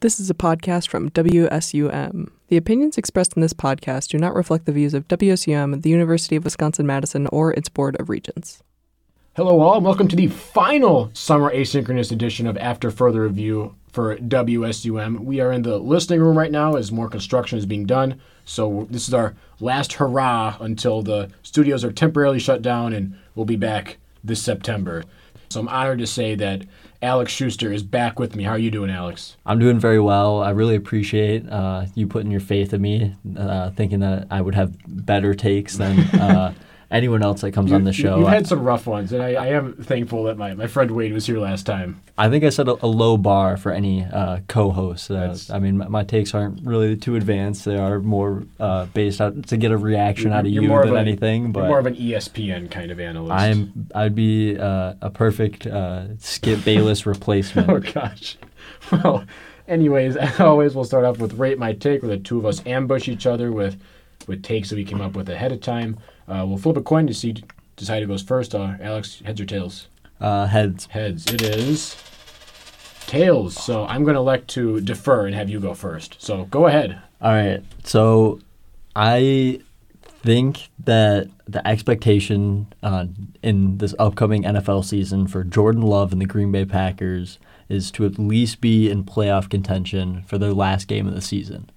This is a podcast from WSUM. The opinions expressed in this podcast do not reflect the views of WSUM, the University of Wisconsin Madison, or its Board of Regents. Hello, all, and welcome to the final summer asynchronous edition of After Further Review for WSUM. We are in the listening room right now as more construction is being done. So, this is our last hurrah until the studios are temporarily shut down, and we'll be back this September. So, I'm honored to say that Alex Schuster is back with me. How are you doing, Alex? I'm doing very well. I really appreciate uh, you putting your faith in me, uh, thinking that I would have better takes than uh, anyone else that comes you, on the show. You've had some rough ones, and I, I, am thankful that my, my friend Wade was here last time. I think I set a, a low bar for any uh, co-host. Uh, I mean, my, my, takes aren't really too advanced. They are more uh, based out to get a reaction out of you than of anything. But more of an ESPN kind of analyst. I'm I'd be uh, a perfect uh, Skip Bayless replacement. oh gosh. Well, anyways, as always, we'll start off with rate my take, where the two of us ambush each other with with takes that we came up with ahead of time. Uh, we'll flip a coin to see decide who goes first. Uh, Alex, heads or tails? Uh, heads. Heads. It is tails. So I'm going to elect to defer and have you go first. So go ahead. All right. So I think that the expectation uh, in this upcoming NFL season for Jordan Love and the Green Bay Packers is to at least be in playoff contention for their last game of the season.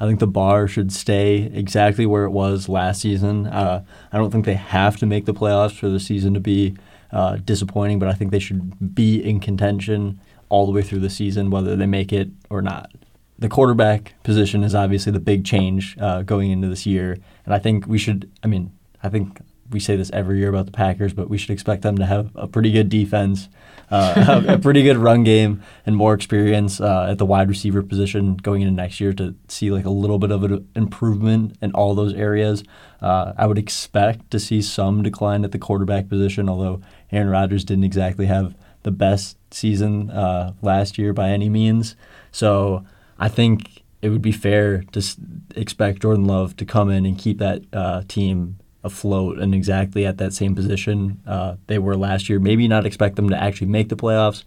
I think the bar should stay exactly where it was last season. Uh, I don't think they have to make the playoffs for the season to be uh, disappointing, but I think they should be in contention all the way through the season, whether they make it or not. The quarterback position is obviously the big change uh, going into this year, and I think we should. I mean, I think we say this every year about the Packers, but we should expect them to have a pretty good defense, uh, a, pretty good run game, and more experience uh, at the wide receiver position going into next year to see like a little bit of an improvement in all those areas. Uh, I would expect to see some decline at the quarterback position, although Aaron Rodgers didn't exactly have the best season uh, last year by any means. So I think it would be fair to expect Jordan Love to come in and keep that uh, team afloat and exactly at that same position uh, they were last year. Maybe not expect them to actually make the playoffs,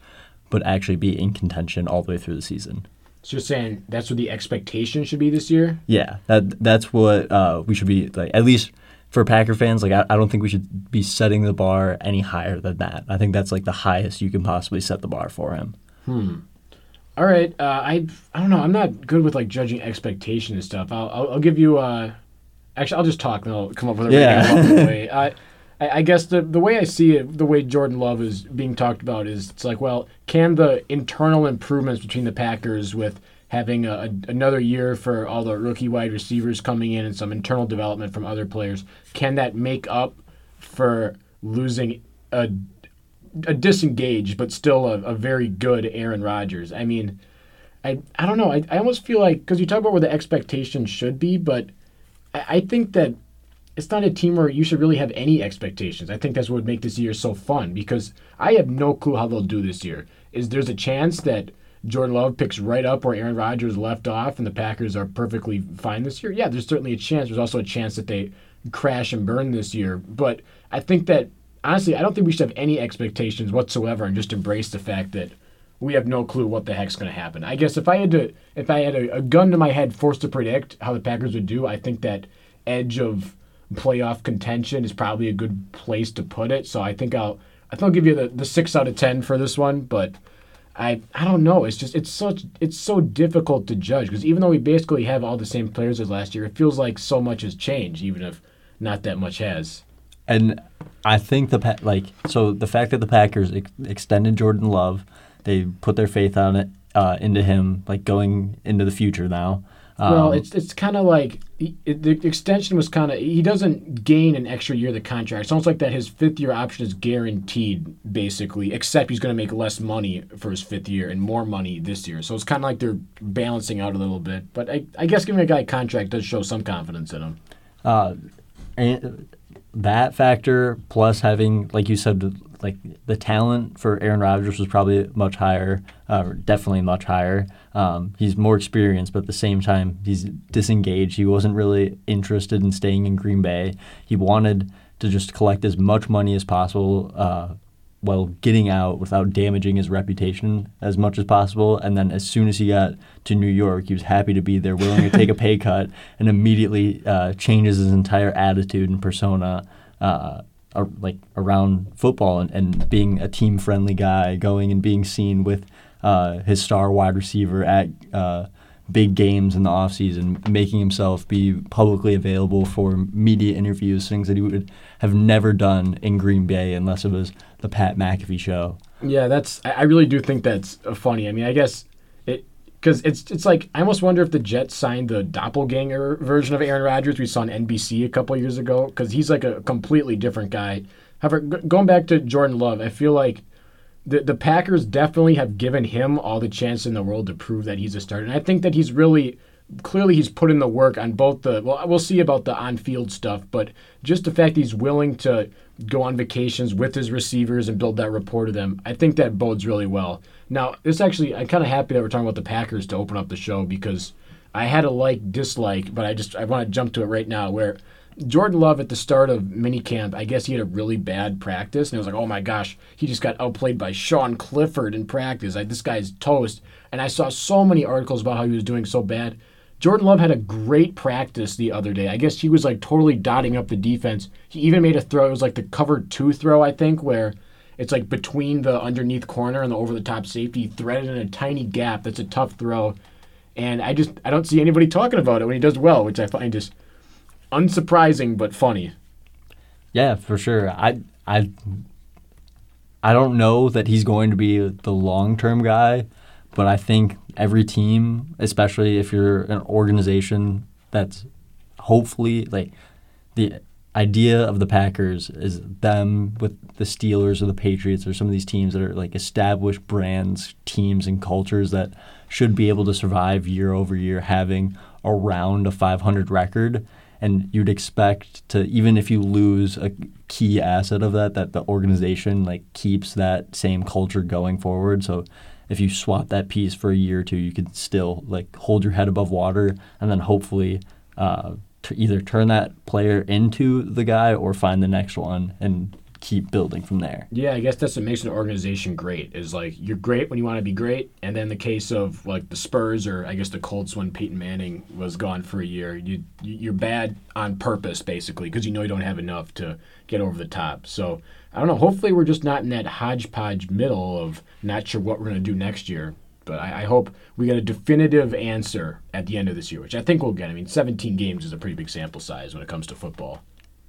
but actually be in contention all the way through the season. So you're saying that's what the expectation should be this year? Yeah, that that's what uh, we should be like. At least for Packer fans, like I, I don't think we should be setting the bar any higher than that. I think that's like the highest you can possibly set the bar for him. Hmm. All right. Uh, I I don't know. I'm not good with like judging expectation and stuff. I'll I'll, I'll give you. Uh, Actually, I'll just talk and I'll come up with a yeah. rating along the way. I, I guess the the way I see it, the way Jordan Love is being talked about is it's like, well, can the internal improvements between the Packers with having a, a, another year for all the rookie wide receivers coming in and some internal development from other players, can that make up for losing a a disengaged but still a, a very good Aaron Rodgers? I mean, I I don't know. I, I almost feel like because you talk about where the expectations should be, but I think that it's not a team where you should really have any expectations. I think that's what would make this year so fun because I have no clue how they'll do this year. Is there's a chance that Jordan Love picks right up where Aaron Rodgers left off and the Packers are perfectly fine this year? Yeah, there's certainly a chance. There's also a chance that they crash and burn this year. But I think that honestly, I don't think we should have any expectations whatsoever and just embrace the fact that we have no clue what the heck's going to happen. I guess if I had to, if I had a, a, gun to my head, forced to predict how the Packers would do, I think that edge of playoff contention is probably a good place to put it. So I think I'll, I think I'll give you the, the six out of ten for this one, but. I, I don't know. It's just it's such it's so difficult to judge because even though we basically have all the same players as last year, it feels like so much has changed, even if not that much has. And I think the like so the fact that the Packers ex- extended Jordan Love they put their faith on it uh, into him, like going into the future now. Um, well, it's it's kind of like he, the extension was kind of he doesn't gain an extra year of the contract. It's almost like that his fifth year option is guaranteed, basically, except he's going to make less money for his fifth year and more money this year. So it's kind of like they're balancing out a little bit. But I, I guess giving a guy a contract does show some confidence in him. Uh, and that factor plus having, like you said, like the talent for Aaron Rodgers was probably much higher, uh, definitely much higher. Um, he's more experienced, but at the same time, he's disengaged. He wasn't really interested in staying in Green Bay. He wanted to just collect as much money as possible uh, while getting out without damaging his reputation as much as possible. And then as soon as he got to New York, he was happy to be there, willing to take a pay cut, and immediately uh, changes his entire attitude and persona. Uh, like around football and, and being a team friendly guy, going and being seen with uh, his star wide receiver at uh, big games in the offseason, making himself be publicly available for media interviews, things that he would have never done in Green Bay unless it was the Pat McAfee show. Yeah, that's. I really do think that's uh, funny. I mean, I guess because it's it's like I almost wonder if the Jets signed the doppelganger version of Aaron Rodgers we saw on NBC a couple years ago because he's like a completely different guy. However, g- going back to Jordan Love, I feel like the the Packers definitely have given him all the chance in the world to prove that he's a starter, and I think that he's really clearly he's put in the work on both the well we'll see about the on-field stuff but just the fact he's willing to go on vacations with his receivers and build that rapport to them i think that bodes really well now this actually i'm kind of happy that we're talking about the packers to open up the show because i had a like dislike but i just i want to jump to it right now where Jordan Love at the start of minicamp, I guess he had a really bad practice, and it was like, oh my gosh, he just got outplayed by Sean Clifford in practice. Like this guy's toast. And I saw so many articles about how he was doing so bad. Jordan Love had a great practice the other day. I guess he was like totally dotting up the defense. He even made a throw. It was like the cover two throw, I think, where it's like between the underneath corner and the over the top safety, threaded in a tiny gap. That's a tough throw. And I just I don't see anybody talking about it when he does well, which I find just unsurprising but funny. Yeah, for sure. I I I don't know that he's going to be the long term guy, but I think every team, especially if you're an organization that's hopefully like the idea of the Packers is them with the Steelers or the Patriots or some of these teams that are like established brands, teams, and cultures that should be able to survive year over year having around a 500 record. And you'd expect to even if you lose a key asset of that that the organization like keeps that same culture going forward. So if you swap that piece for a year or two you could still like hold your head above water and then hopefully uh, to either turn that player into the guy or find the next one and keep building from there Yeah, I guess that's what makes an organization great. Is like you're great when you want to be great, and then the case of like the Spurs or I guess the Colts when Peyton Manning was gone for a year, you you're bad on purpose basically because you know you don't have enough to get over the top. So I don't know. Hopefully we're just not in that hodgepodge middle of not sure what we're gonna do next year. But I, I hope we get a definitive answer at the end of this year, which I think we'll get. I mean, 17 games is a pretty big sample size when it comes to football.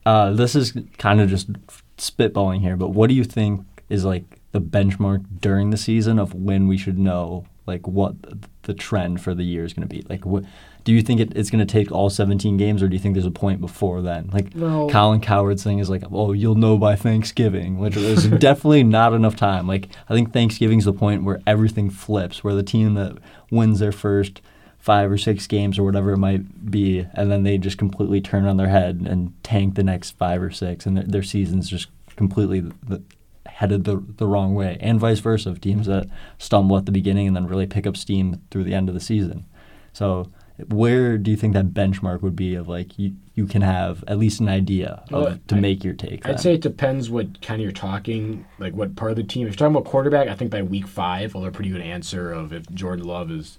Uh, this is kind of just spitballing here, but what do you think is like the benchmark during the season of when we should know like what the trend for the year is going to be? Like, what do you think it, it's going to take all 17 games, or do you think there's a point before then? Like, No. Colin Cowherd's thing is like, oh, you'll know by Thanksgiving, which is definitely not enough time. Like, I think Thanksgiving's the point where everything flips, where the team that wins their first five or six games or whatever it might be, and then they just completely turn on their head and tank the next five or six, and their, their season's just completely the, headed the, the wrong way, and vice versa of teams that stumble at the beginning and then really pick up steam through the end of the season. So, where do you think that benchmark would be of like you, you can have at least an idea of, Well, to I- make your take? I'd then? say it depends what kind of you're talking, like what part of the team. If you're talking about quarterback, I think by week five, I'll have a pretty good answer of if Jordan Love is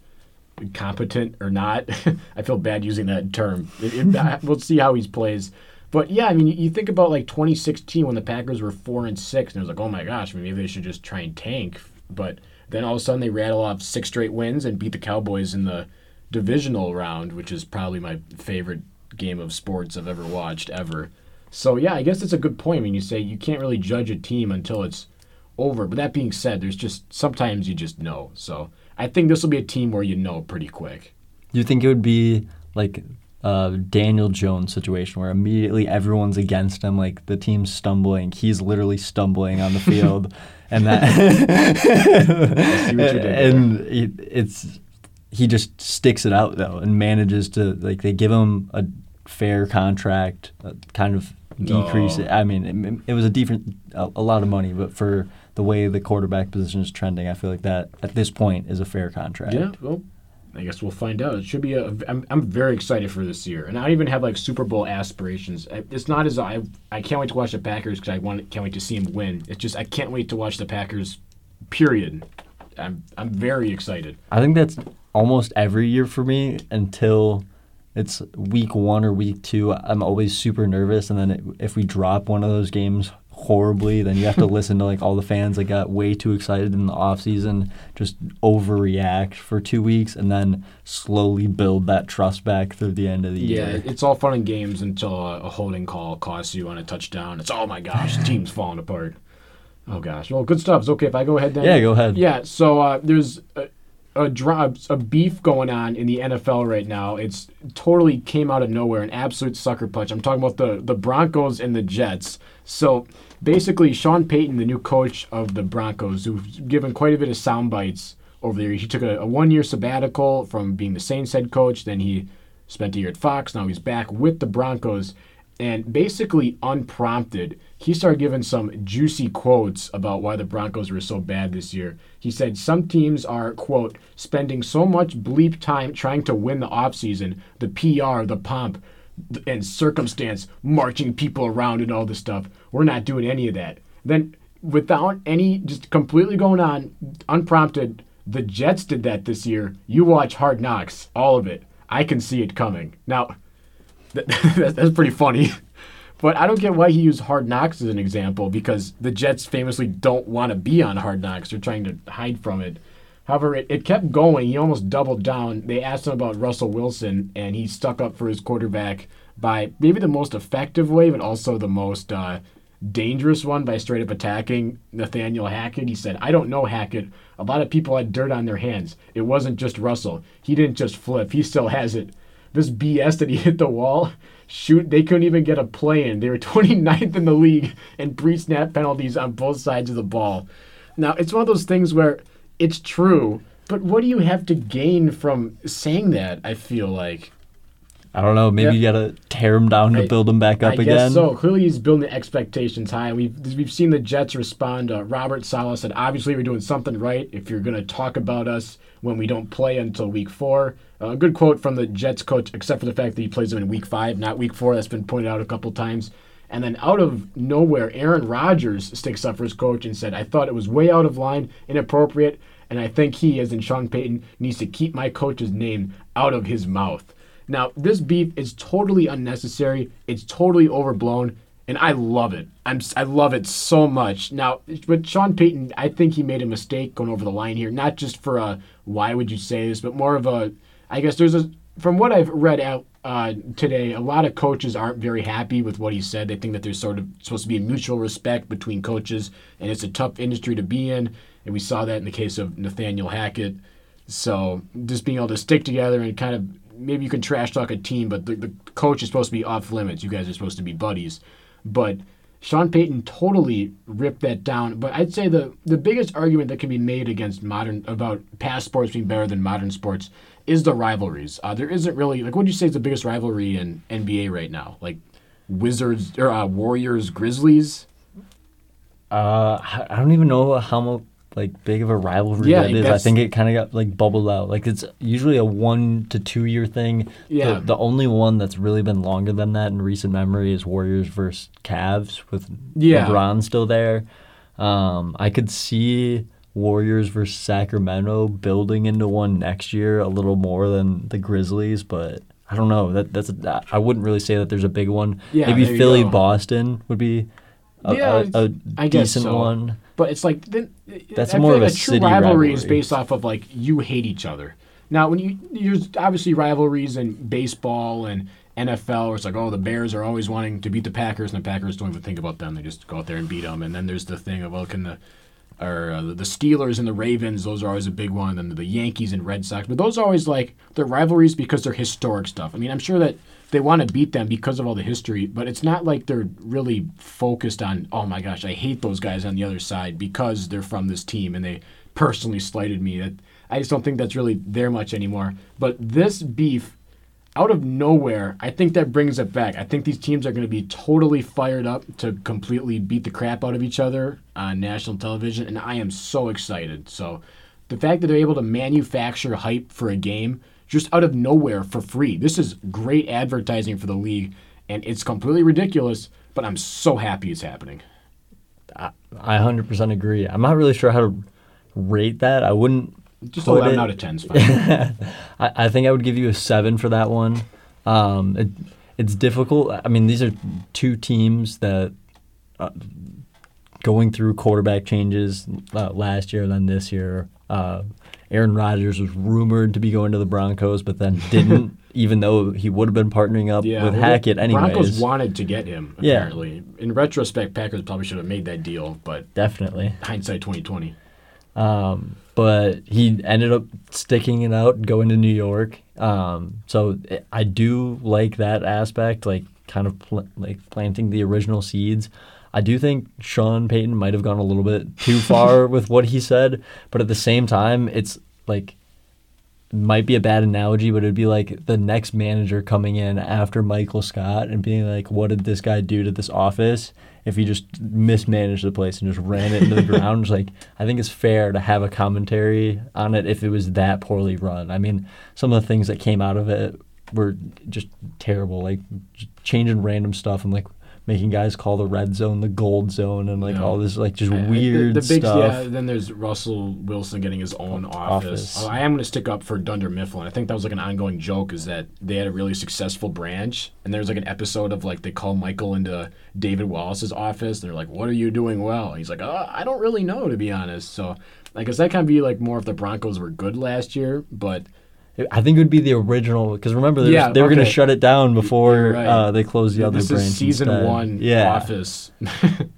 competent or not. I feel bad using that term. It, it, we'll see how he plays. But yeah, I mean, you, you think about like 2016 when the Packers were four and six, and it was like, oh my gosh, maybe they should just try and tank. But then all of a sudden they rattle off six straight wins and beat the Cowboys in the divisional round, which is probably my favorite game of sports I've ever watched ever. So yeah, I guess that's a good point when you say you can't really judge a team until it's over. But that being said, there's just sometimes you just know. So I think this will be a team where you know pretty quick. Do you think it would be like a Daniel Jones situation where immediately everyone's against him, like the team's stumbling, he's literally stumbling on the field, and that see what you did there. and he, it's he just sticks it out though and manages to like they give him a fair contract, uh, kind of decrease it. I mean, it, it was a different a, a lot of money, but for the way the quarterback position is trending, I feel like that at this point is a fair contract. Yeah, well, I guess we'll find out. It should be a. I'm, I'm very excited for this year, and I even have like Super Bowl aspirations. It's not as I I can't wait to watch the Packers because I want can't wait to see him win. It's just I can't wait to watch the Packers. Period. I'm I'm very excited. I think that's almost every year for me until it's week one or week two. I'm always super nervous, and then it, if we drop one of those games horribly, then you have to listen to like all the fans that got way too excited in the off season, just overreact for two weeks, and then slowly build that trust back through the end of the Yeah, year. Yeah, it's all fun and games until a, a holding call costs you on a touchdown. It's oh my gosh, the team's falling apart. Oh gosh. Well, good stuff. It's okay if I go ahead then. Yeah, go ahead. Yeah. So uh, there's a, a, dra- a beef going on in the NFL right now. It's totally came out of nowhere, an absolute sucker punch. I'm talking about the the Broncos and the Jets. So basically, Sean Payton, the new coach of the Broncos, who's given quite a bit of sound bites over there. He took a, a one year sabbatical from being the Saints head coach. Then he spent a year at Fox. Now he's back with the Broncos. And basically, unprompted, he started giving some juicy quotes about why the Broncos were so bad this year. He said some teams are, quote, spending so much bleep time trying to win the offseason, the PR, the pomp, and circumstance, marching people around and all this stuff. We're not doing any of that. Then, without any, just completely going on, unprompted, the Jets did that this year. You watch Hard Knocks, all of it. I can see it coming. Now, that's pretty funny. But I don't get why he used Hard Knocks as an example because the Jets famously don't want to be on Hard Knocks. They're trying to hide from it. However, it, it kept going. He almost doubled down. They asked him about Russell Wilson, and he stuck up for his quarterback by maybe the most effective way, but also the most uh, dangerous one by straight up attacking Nathaniel Hackett. He said, I don't know Hackett. A lot of people had dirt on their hands. It wasn't just Russell. He didn't just flip, he still has it. This BS that he hit the wall, shoot, they couldn't even get a play in. They were 29th in the league in pre snap penalties on both sides of the ball. Now, it's one of those things where it's true, but what do you have to gain from saying that? I feel like. I don't know. Maybe you gotta tear him down to I- build him back up I again. guess so. Clearly, he's building the expectations high. We've we've seen the Jets respond. Uh, Robert Saleh said, "Obviously, we're doing something right. If you're going to talk about us when we don't play until week four, uh, a good quote from the Jets coach, except for the fact that he plays them in week five, not week four. That's been pointed out a couple times. And then out of nowhere, Aaron Rodgers sticks up for his coach and said, "I thought it was way out of line, inappropriate." And I think he, as in Sean Payton, needs to keep my coach's name out of his mouth. Now, this beef is totally unnecessary. It's totally overblown, and I love it. I'm I love it so much. Now, with Sean Payton, I think he made a mistake going over the line here. Not just for a why would you say this, but more of a I guess there's a from what I've read out uh, today, a lot of coaches aren't very happy with what he said. They think that there's sort of supposed to be a mutual respect between coaches, and it's a tough industry to be in. And we saw that in the case of Nathaniel Hackett. So just being able to stick together and kind of maybe you can trash talk a team, but the, the coach is supposed to be off limits. You guys are supposed to be buddies. But Sean Payton totally ripped that down. But I'd say the the biggest argument that can be made against modern about past sports being better than modern sports is the rivalries. Uh, there isn't really like what do you say is the biggest rivalry in NBA right now? Like Wizards or uh, Warriors, Grizzlies. Uh, I I don't even know how much like big of a rivalry Yeah, that is. I think it kind of got like bubbled out. Like it's usually a one to two year thing. Yeah. The, the only one that's really been longer than that in recent memory is Warriors versus Cavs with Yeah. LeBron still there. Um, I could see Warriors versus Sacramento building into one next year a little more than the Grizzlies, but I don't know. That that's a, I wouldn't really say that there's a big one. Yeah, Maybe Philly. Boston would be a, Yeah, a, a I guess decent so. one. But it's like then That's I more feel of like a true city rivalry is based off of like you hate each other. Now, when you there's obviously rivalries in baseball and NFL, where it's like, oh, the Bears are always wanting to beat the Packers, and the Packers don't even think about them; they just go out there and beat them. And then there's the thing of, well, can the or uh, the Steelers and the Ravens; those are always a big one. And the Yankees and Red Sox, but those are always like they're rivalries because they're historic stuff. I mean, I'm sure that they want to beat them because of all the history, but it's not like they're really focused on, oh my gosh, I hate those guys on the other side because they're from this team and they personally slighted me. I just don't think that's really there much anymore. But this beef, out of nowhere, I think that brings it back. I think these teams are going to be totally fired up to completely beat the crap out of each other on national television, and I am so excited. So the fact that they're able to manufacture hype for a game just out of nowhere for free. This is great advertising for the league, and it's completely ridiculous, but I'm so happy it's happening. I 100% agree. I'm not really sure how to rate that. I wouldn't. Just put 11 it- out of 10 is fine. I, I think I would give you a seven for that one. Um, it, it's difficult. I mean, these are two teams that uh, going through quarterback changes uh, last year, then this year. Uh, Aaron Rodgers was rumored to be going to the Broncos, but then didn't, even though he would have been partnering up with Hackett anyways. Broncos wanted to get him, Yeah. apparently. In retrospect, Packers probably should have made that deal, but Definitely. hindsight 2020. Um, but he ended up sticking it out, going to New York. Um, so I do like that aspect, like kind of pl- like planting the original seeds. I do think Sean Payton might have gone a little bit too far with what he said, but at the same time, it's like might be a bad analogy, but it'd be like the next manager coming in after Michael Scott and being like, "What did this guy do to this office?" If he just mismanaged the place and just ran it into the ground, it's like I think it's fair to have a commentary on it if it was that poorly run. I mean, some of the things that came out of it were just terrible, like changing random stuff and like making guys call the red zone the gold zone and like Yeah. all this like just I- I- the- weird the, big, stuff. Yeah, then there's Russell Wilson getting his own office. Office. Oh, I am going to stick up for Dunder Mifflin. I think that was like an ongoing joke is that they had a really successful branch, and there's like an episode of like they call Michael into David Wallace's office, and they're like, "What are you doing well?" And he's like, uh, "I don't really know, to be honest." So, I guess that kind of be like more if the Broncos were good last year, but I think it would be the original because remember they, Yeah, they were going to shut it down before right. uh, they closed the other this branch. is season instead. one yeah. office.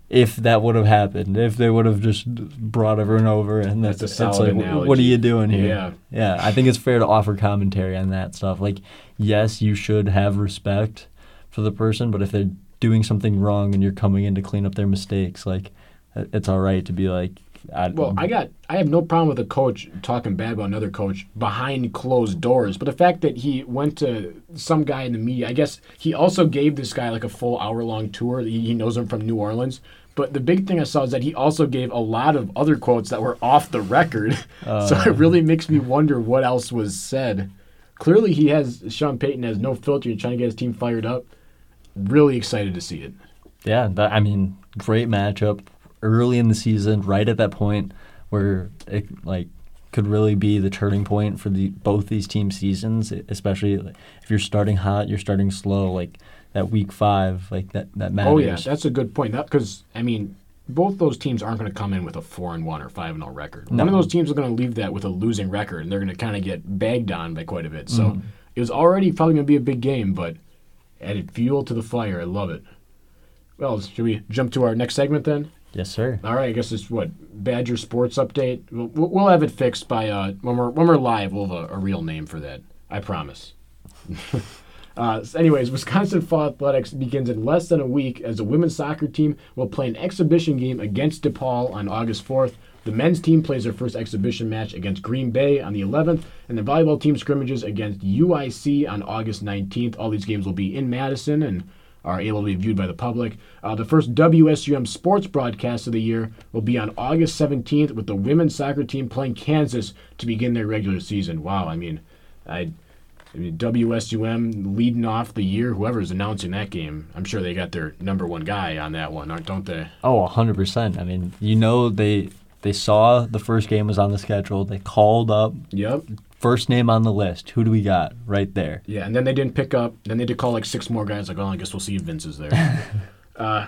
If that would have happened, if they would have just brought everyone over, and that's, That's a solid like, what are you doing here? Yeah. yeah. I think it's fair to offer commentary on that stuff. Like, yes, you should have respect for the person, but if they're doing something wrong and you're coming in to clean up their mistakes, like, it's all right to be like, I, Well, I got I have no problem with a coach talking bad about another coach behind closed doors, but the fact that he went to some guy in the media, I guess he also gave this guy like a full hour long tour. He, he knows him from New Orleans. But the big thing I saw is that he also gave a lot of other quotes that were off the record. so it uh. really makes me wonder what else was said. Clearly, he has Sean Payton has no filter. He's trying to get his team fired up. Really excited to see it. Yeah, that, I mean, great matchup early in the season, right at that point where it like could really be the turning point for the both these team seasons. Especially if you're starting hot, you're starting slow. Like that week five, like that that matters. Oh yeah, that's a good point. That Because I mean, both those teams aren't going to come in with a four and one or five and zero record. One of those teams is going to leave that with a losing record, and they're going to kind of get bagged on by quite a bit. So Mm-hmm. it was already probably going to be a big game, but added fuel to the fire. I love it. Well, should we jump to our next segment then? Yes, sir. All right, I guess it's what Badger Sports Update. We'll, we'll have it fixed by uh, when we're when we're live. We'll have a, a real name for that. I promise. uh, so anyways, Wisconsin Fall Athletics begins in less than a week as the women's soccer team will play an exhibition game against DePaul on August 4th. The men's team plays their first exhibition match against Green Bay on the 11th, and the volleyball team scrimmages against UIC on August 19th. All these games will be in Madison and are able to be viewed by the public. Uh, the first WSUM sports broadcast of the year will be on August 17th with the women's soccer team playing Kansas to begin their regular season. Wow, I mean, I, I mean WSUM leading off the year. Whoever's announcing that game, I'm sure they got their number one guy on that one, aren't- don't they? Oh, 100%. I mean, you know they they saw the first game was on the schedule. They called up Yep. First name on the list. Who do we got right there? Yeah, and then they didn't pick up. Then they did call like six more guys. Like, oh, I guess we'll see if Vince is there. uh,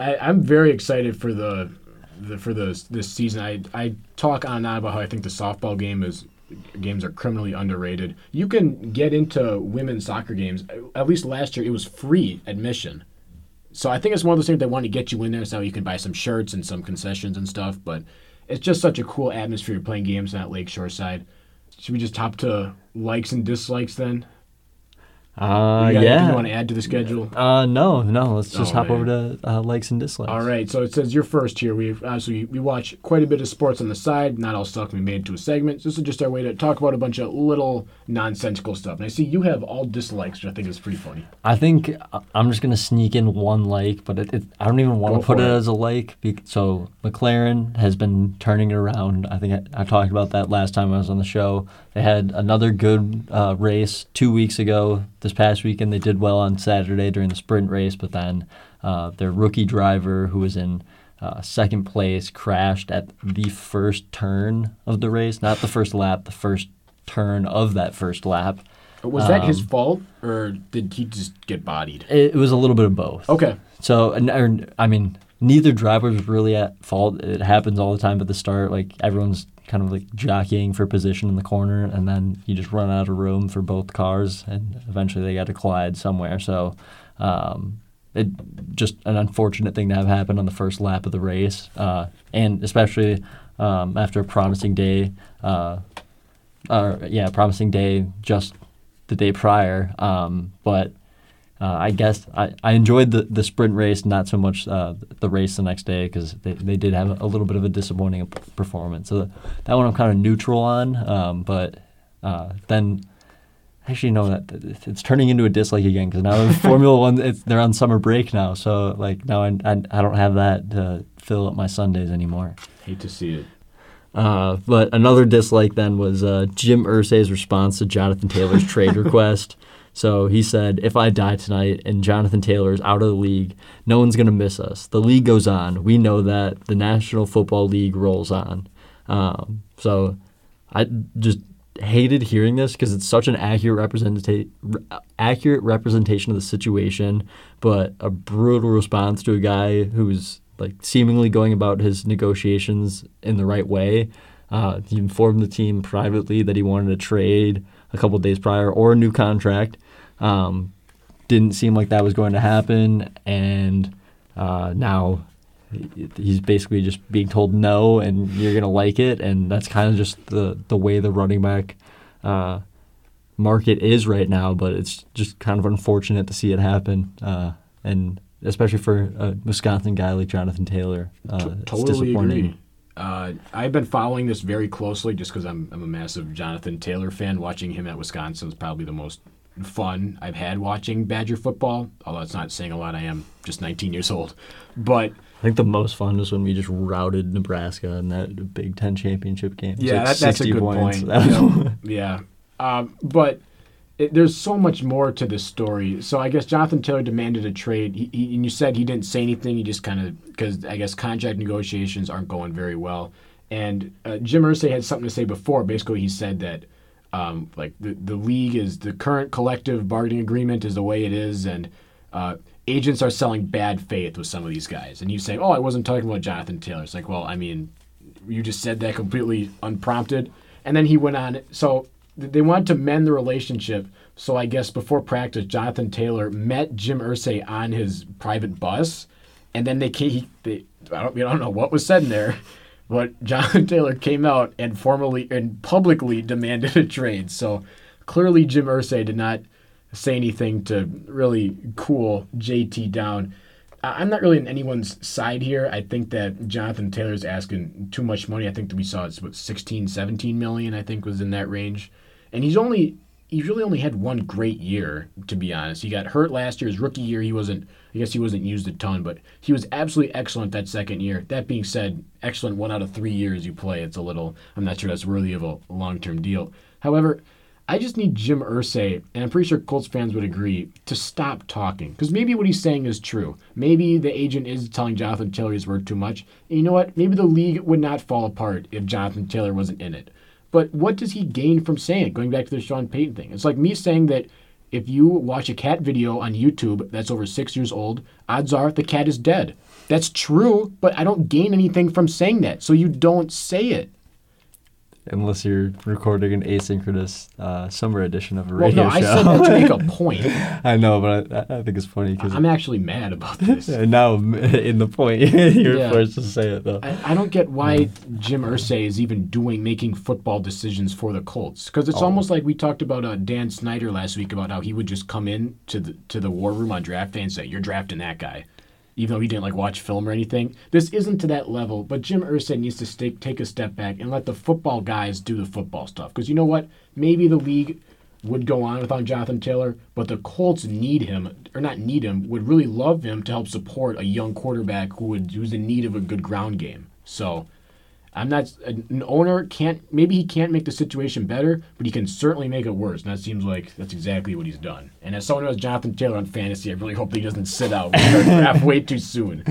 I, am very excited for the, the for the this season. I I talk on and on about how I think the softball game is games are criminally underrated. You can get into women's soccer games. At least last year, it was free admission. So I think it's one of those things they want to get you in there so you can buy some shirts and some concessions and stuff. But it's just such a cool atmosphere playing games on that lakeshore side. Should we just hop to likes and dislikes then? Uh, You got yeah. You want to add to the schedule? Uh, no, no. Let's just Oh, hop man. over to uh, likes and dislikes. All right, so it says you're first here. We obviously we watch quite a bit of sports on the side. Not all stuff can be made into a segment. This is just our way to talk about a bunch of little nonsensical stuff. And I see you have all dislikes, which I think is pretty funny. I think uh, I'm just gonna sneak in one like, but it, it, I don't even want Go to put it, it. as a like. So McLaren has been turning it around. I think I, I talked about that last time I was on the show. They had another good uh, race two weeks ago. This past weekend, they did well on Saturday during the sprint race, but then uh, their rookie driver, who was in uh, second place, crashed at the first turn of the race, not the first lap, the first turn of that first lap. Was that his Um, fault, or did he just get bodied? It, it was a little bit of both. Okay, So, and- or, I mean, neither driver was really at fault. It happens all the time at the start. Like everyone's kind of like jockeying for position in the corner, and then you just run out of room for both cars, and eventually they got to collide somewhere. So, um, it just an unfortunate thing to have happen on the first lap of the race, uh, and especially um, after a promising day. Uh, or yeah, promising day just the day prior. Um, but uh, I guess I, I enjoyed the, the sprint race, not so much uh, the race the next day because they, they did have a little bit of a disappointing performance. So that one I'm kind of neutral on. Um, but uh, then actually no, that that- it's turning into a dislike again because now Formula One it's, they're on summer break now. So like now I, I, I don't have that to fill up my Sundays anymore. hate to see it. Uh, but another dislike then was uh, Jim Irsay's response to Jonathan Taylor's trade request. So he said, If I die tonight and Jonathan Taylor is out of the league, no one's going to miss us. The league goes on. We know that. The National Football League rolls on. Um, so I just hated hearing this because it's such an accurate representation accurate representation of the situation, but a brutal response to a guy who's like seemingly going about his negotiations in the right way. Uh, he informed the team privately that he wanted a trade a couple days prior or a new contract. Um, didn't seem like that was going to happen, and uh, now he's basically just being told no, and you're gonna like it, and that's kind of just the the way the running back uh, market is right now. But it's just kind of unfortunate to see it happen, uh, and especially for a Wisconsin guy like Jonathan Taylor, uh, T- it's totally disappointing. agree. Uh, I've been following this very closely just because I'm, I'm a massive Jonathan Taylor fan. Watching him at Wisconsin is probably the most fun I've had watching Badger football. Although it's not saying a lot. I am just 19 years old, but I think the most fun was when we just routed Nebraska in that Big Ten championship game. Yeah, like that, that's a 60 good points. point. That was- yeah, um, but it, there's so much more to this story. So I guess Jonathan Taylor demanded a trade, he, he, and you said he didn't say anything. He just kind of because I guess contract negotiations aren't going very well. And uh, Jim Irsay had something to say before. Basically, he said that um, like the the league is the current collective bargaining agreement is the way it is, and uh, agents are selling bad faith with some of these guys. And you say, "Oh, I wasn't talking about Jonathan Taylor." It's like, well, I mean, you just said that completely unprompted. And then he went on. So they wanted to mend the relationship. So I guess before practice, Jonathan Taylor met Jim Irsay on his private bus, and then they. He, they, I don't, I don't know what was said in there, but Jonathan Taylor came out and formally and publicly demanded a trade. So clearly, Jim Irsay did not say anything to really cool JT down. I'm not really on anyone's side here. I think that Jonathan Taylor's asking too much money. I think that we saw it's what 16, 17 million. I think was in that range, and he's only he's really only had one great year to be honest. He got hurt last year. His rookie year, he wasn't. I guess he wasn't used a ton, but he was absolutely excellent that second year. That being said, excellent one out of three years you play. It's a little. I'm not sure that's worthy of a long term deal. However, I just need Jim Irsay, and I'm pretty sure Colts fans would agree, to stop talking. Because maybe what he's saying is true. Maybe the agent is telling Jonathan Taylor he's worth too much. And you know what? Maybe the league would not fall apart if Jonathan Taylor wasn't in it. But what does he gain from saying it? Going back to the Sean Payton thing. It's like me saying that if you watch a cat video on YouTube that's over six years old, odds are the cat is dead. That's true, but I don't gain anything from saying that. So you don't say it. Unless you're recording an asynchronous uh, summer edition of a Well, radio no, I show. said that to make a point. I know, but I, I think it's funny because I'm actually mad about this. now in the point. you're Yeah. forced to say it though. I, I don't get why Jim Irsay is even doing making football decisions for the Colts because it's Oh. almost like we talked about uh, Dan Snyder last week about how he would just come in to the to the war room on draft day and say you're drafting that guy, even though he didn't like watch film or anything. This isn't to that level, but Jim Irsay needs to stay, take a step back and let the football guys do the football stuff because you know what? Maybe the league would go on without Jonathan Taylor, but the Colts need him, or not need him, would really love him to help support a young quarterback who would who's in need of a good ground game. So, I'm not an owner can't maybe he can't make the situation better, but he can certainly make it worse. And that seems like that's exactly what he's done. And as someone who has Jonathan Taylor on fantasy, I really hope that he doesn't sit out way too soon.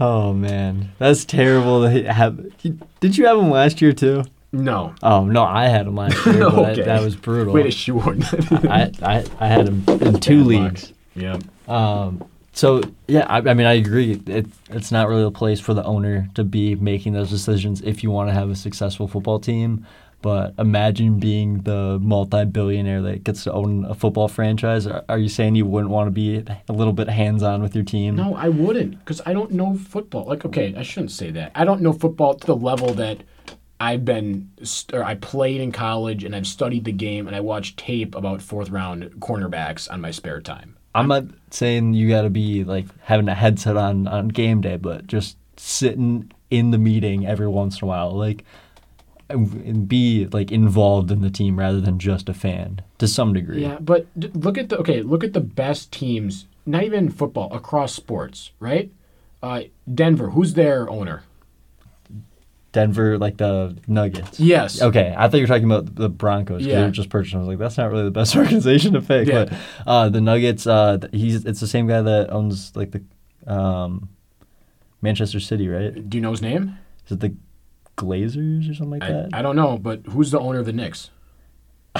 Oh man, that's terrible. To have. Did you have him last year too? No, Oh no, I had him last year. Okay. that, that was brutal. way to shoehorn. I, I I had him in two leagues. Yeah. Um, so yeah, I, I mean, I agree. It, it's not really a place for the owner to be making those decisions if you want to have a successful football team. But imagine being the multi-billionaire that gets to own a football franchise. Are, are you saying you wouldn't want to be a little bit hands-on with your team? No, I wouldn't, because I don't know football. Like, okay, I shouldn't say that. I don't know football to the level that I've been, st- or I played in college, and I've studied the game, and I watch tape about fourth round cornerbacks on my spare time. I'm not saying you got to be like having a headset on on game day, but just sitting in the meeting every once in a while, like and be like involved in the team rather than just a fan to some degree. Yeah, but look at the okay. Look at the best teams, not even football, across sports, right? Uh, Denver, who's their owner? Denver, like the Nuggets. Yes. Okay, I thought you were talking about the Broncos. Yeah. They were just purchased. I was like, that's not really the best organization to pick. Yeah. But uh, the Nuggets, uh, he's it's the same guy that owns like the um, Manchester City, right? Do you know his name? Is it the Glazers or something like I, that? I don't know, but who's the owner of the Knicks?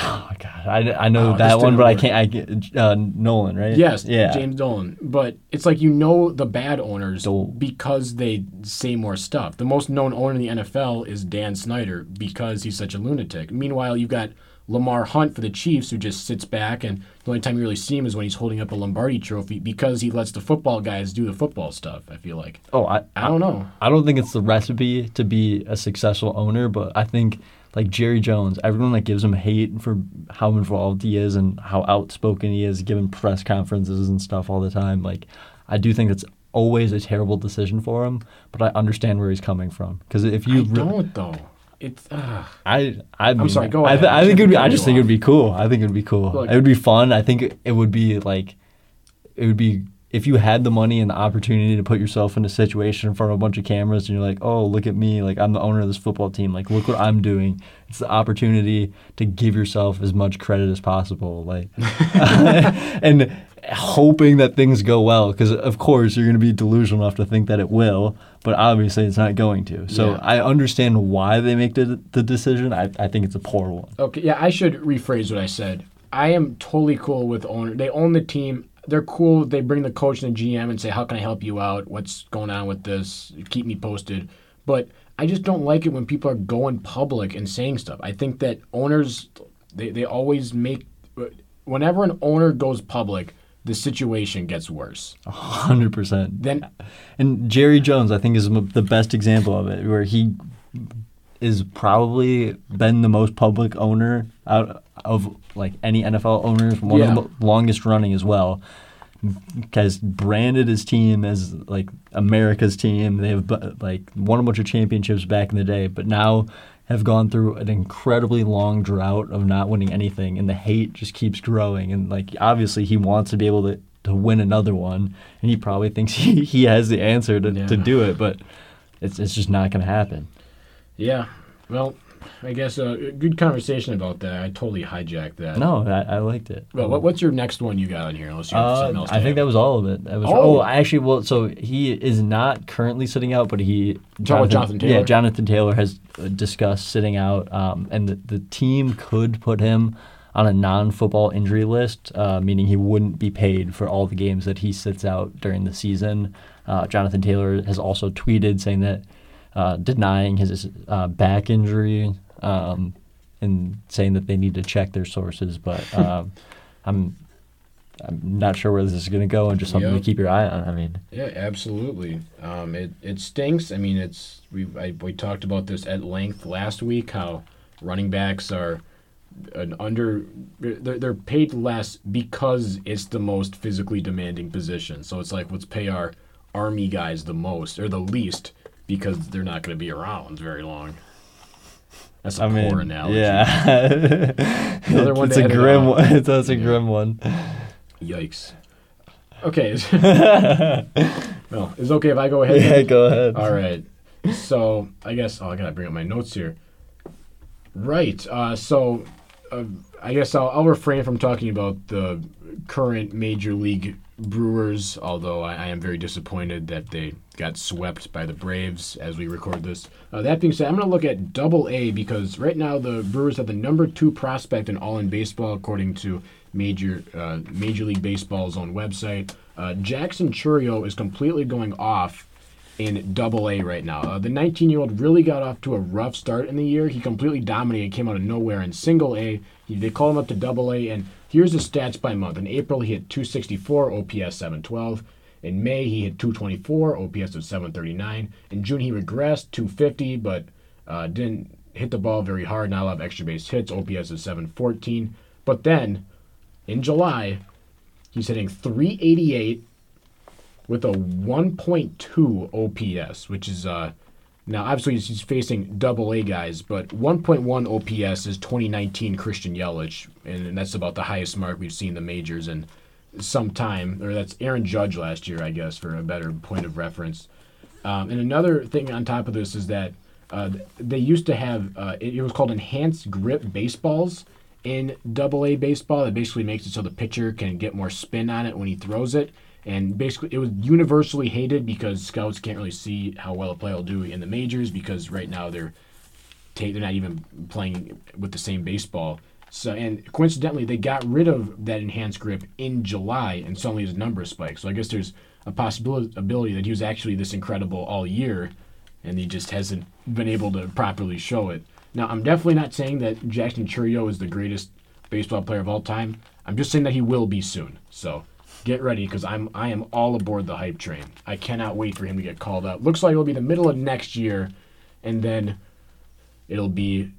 Oh my god, I, I know Oh, that one, but I can't. I get uh, Nolan, right? Yes, yeah. James Dolan. But it's like you know the bad owners Dole. because they say more stuff. The most known owner in the NFL is Dan Snyder because he's such a lunatic. Meanwhile, you've got Lamar Hunt for the Chiefs who just sits back and the only time you really see him is when he's holding up a Lombardi trophy because he lets the football guys do the football stuff, I feel like. Oh, I, I don't know. I don't think it's the recipe to be a successful owner, but I think like Jerry Jones, everyone like gives him hate for how involved he is and how outspoken he is, giving press conferences and stuff all the time. Like, I do think it's always a terrible decision for him, but I understand where he's coming from. Because if you, I re- don't though. It's uh, I, I mean, sorry, go I, ahead. I think it would be. I just think it would be cool. I think it would be cool. It would be fun. I think it would be like, it would be if you had the money and the opportunity to put yourself in a situation in front of a bunch of cameras and you're like, oh, look at me, like I'm the owner of this football team, like look what I'm doing. It's the opportunity to give yourself as much credit as possible, like, and hoping that things go well. Because of course you're going to be delusional enough to think that it will, but obviously it's not going to. So Yeah. I understand why they make the the decision. I I think it's a poor one. Okay, yeah, I should rephrase what I said. I am totally cool with owner. They own the team. They're cool. They bring the coach and the GM and say, "How can I help you out? What's going on with this? Keep me posted." But I just don't like it when people are going public and saying stuff. I think that owners, they, they always make. Whenever an owner goes public, the situation gets worse. Hundred percent. Then And Jerry Jones, I think, is the best example of it, where he is probably been the most public owner out of like any NFL owners, one Yeah. of the longest running as well. Has branded his team as like America's team. They have like won a bunch of championships back in the day, but now have gone through an incredibly long drought of not winning anything, and the hate just keeps growing. And like obviously, he wants to be able to to win another one, and he probably thinks he, he has the answer to, Yeah. to do it, but it's it's just not going to happen. yeah, well, I guess a uh, good conversation about that. I totally hijacked that. No, I, I liked it. Well, what, what's your next one you got on here? Unless you have Uh, something else. to I think add. that was all of it. That was Oh. oh, actually, well, so he is not currently sitting out, but he about Jonathan Taylor? Yeah, Jonathan Taylor has uh, discussed sitting out, um, and the, the team could put him on a non-football injury list, uh, meaning he wouldn't be paid for all the games that he sits out during the season. Uh, Jonathan Taylor has also tweeted saying that uh, denying his uh, back injury um, and saying that they need to check their sources. But um, I'm I'm not sure where this is going to go, and just something Yep. to keep your eye on. I mean, Yeah, absolutely. Um, it it stinks. I mean, it's we I, we talked about this at length last week. How running backs are an under they're, they're paid less because it's the most physically demanding position. So it's like let's pay our army guys the most or the least because they're not going to be around very long. That's a I mean, poor analogy. yeah, Another one it's a grim one. That's a Yeah. grim one. Yikes. Okay. well, it's okay if I go ahead? yeah, go ahead. All right. So I guess oh, I gotta bring up my notes here. Right. Uh, so uh, I guess I'll, I'll refrain from talking about the current major league Brewers, although I, I am very disappointed that they got swept by the Braves as we record this. Uh, that being said, I'm going to look at Double A because right now the Brewers have the number two prospect in all in baseball, according to Major uh, Major League Baseball's own website. Uh, Jackson Chourio is completely going off in Double A right now. Uh, the 19-year-old really got off to a rough start in the year. He completely dominated, came out of nowhere in Single A. He, they called him up to Double A, and here's his stats by month. In April, he hit 264, OPS 712. In May, he hit 224, OPS of 739. In June, he regressed 250, but uh, didn't hit the ball very hard. Not a lot of extra base hits, OPS of 714. But then, in July, he's hitting 388 with a 1.2 OPS, which is uh now obviously he's- facing double A guys, but 1.1 OPS is 2019 Christian Yelich, and, and that's about the highest mark we've seen in the majors in some time. Or that's Aaron Judge last year, I guess, for a better point of reference. Um, and another thing on top of this is that uh, they used to have uh, it, it was called enhanced grip baseballs in Double A baseball. That basically makes it so the pitcher can get more spin on it when he throws it. And basically, it was universally hated because scouts can't really see how well a player will do in the majors because right now they're they're not even playing with the same baseball. So and coincidentally, they got rid of that enhanced grip in July, and suddenly his numbers spiked. So I guess there's a possibility that he was actually this incredible all year, and he just hasn't been able to properly show it. Now, I'm definitely not saying that Jackson Chourio is the greatest baseball player of all time. I'm just saying that he will be soon. So get ready because I'm I am all aboard the hype train. I cannot wait for him to get called up. Looks like it'll be the middle of next year, and then it'll be.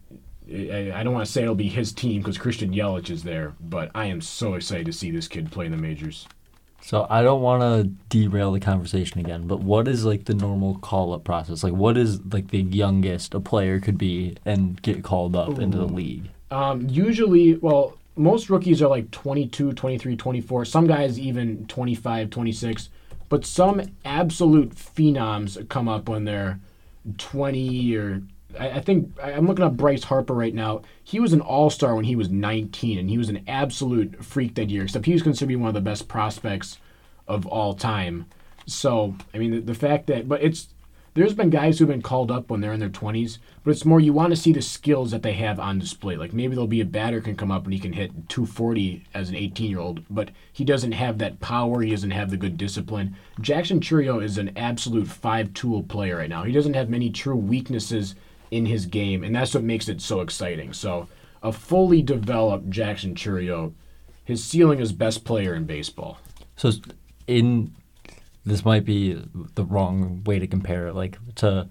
I don't want to say it'll be his team because Christian Yelich is there, but I am so excited to see this kid play in the majors. So I don't want to derail the conversation again, but what is like the normal call up process? Like what is like the youngest a player could be and get called up into the league? Um, usually, well, most rookies are like 22, 23, 24. Some guys even 25, 26. But some absolute phenoms come up when they're 20 or. I, I think I'm looking up Bryce Harper right now. He was an all star when he was 19, and he was an absolute freak that year, except he was considered to be one of the best prospects of all time. So, I mean, the, the fact that. But it's there's been guys who've been called up when they're in their 20s, but it's more you want to see the skills that they have on display. Like maybe there'll be a batter can come up and he can hit 240 as an 18 year old, but he doesn't have that power. He doesn't have the good discipline. Jackson Chourio is an absolute five tool player right now. He doesn't have many true weaknesses in his game, and that's what makes it so exciting. So, a fully developed Jackson Chourio, his ceiling is best player in baseball. So in this might be the wrong way to compare it, like to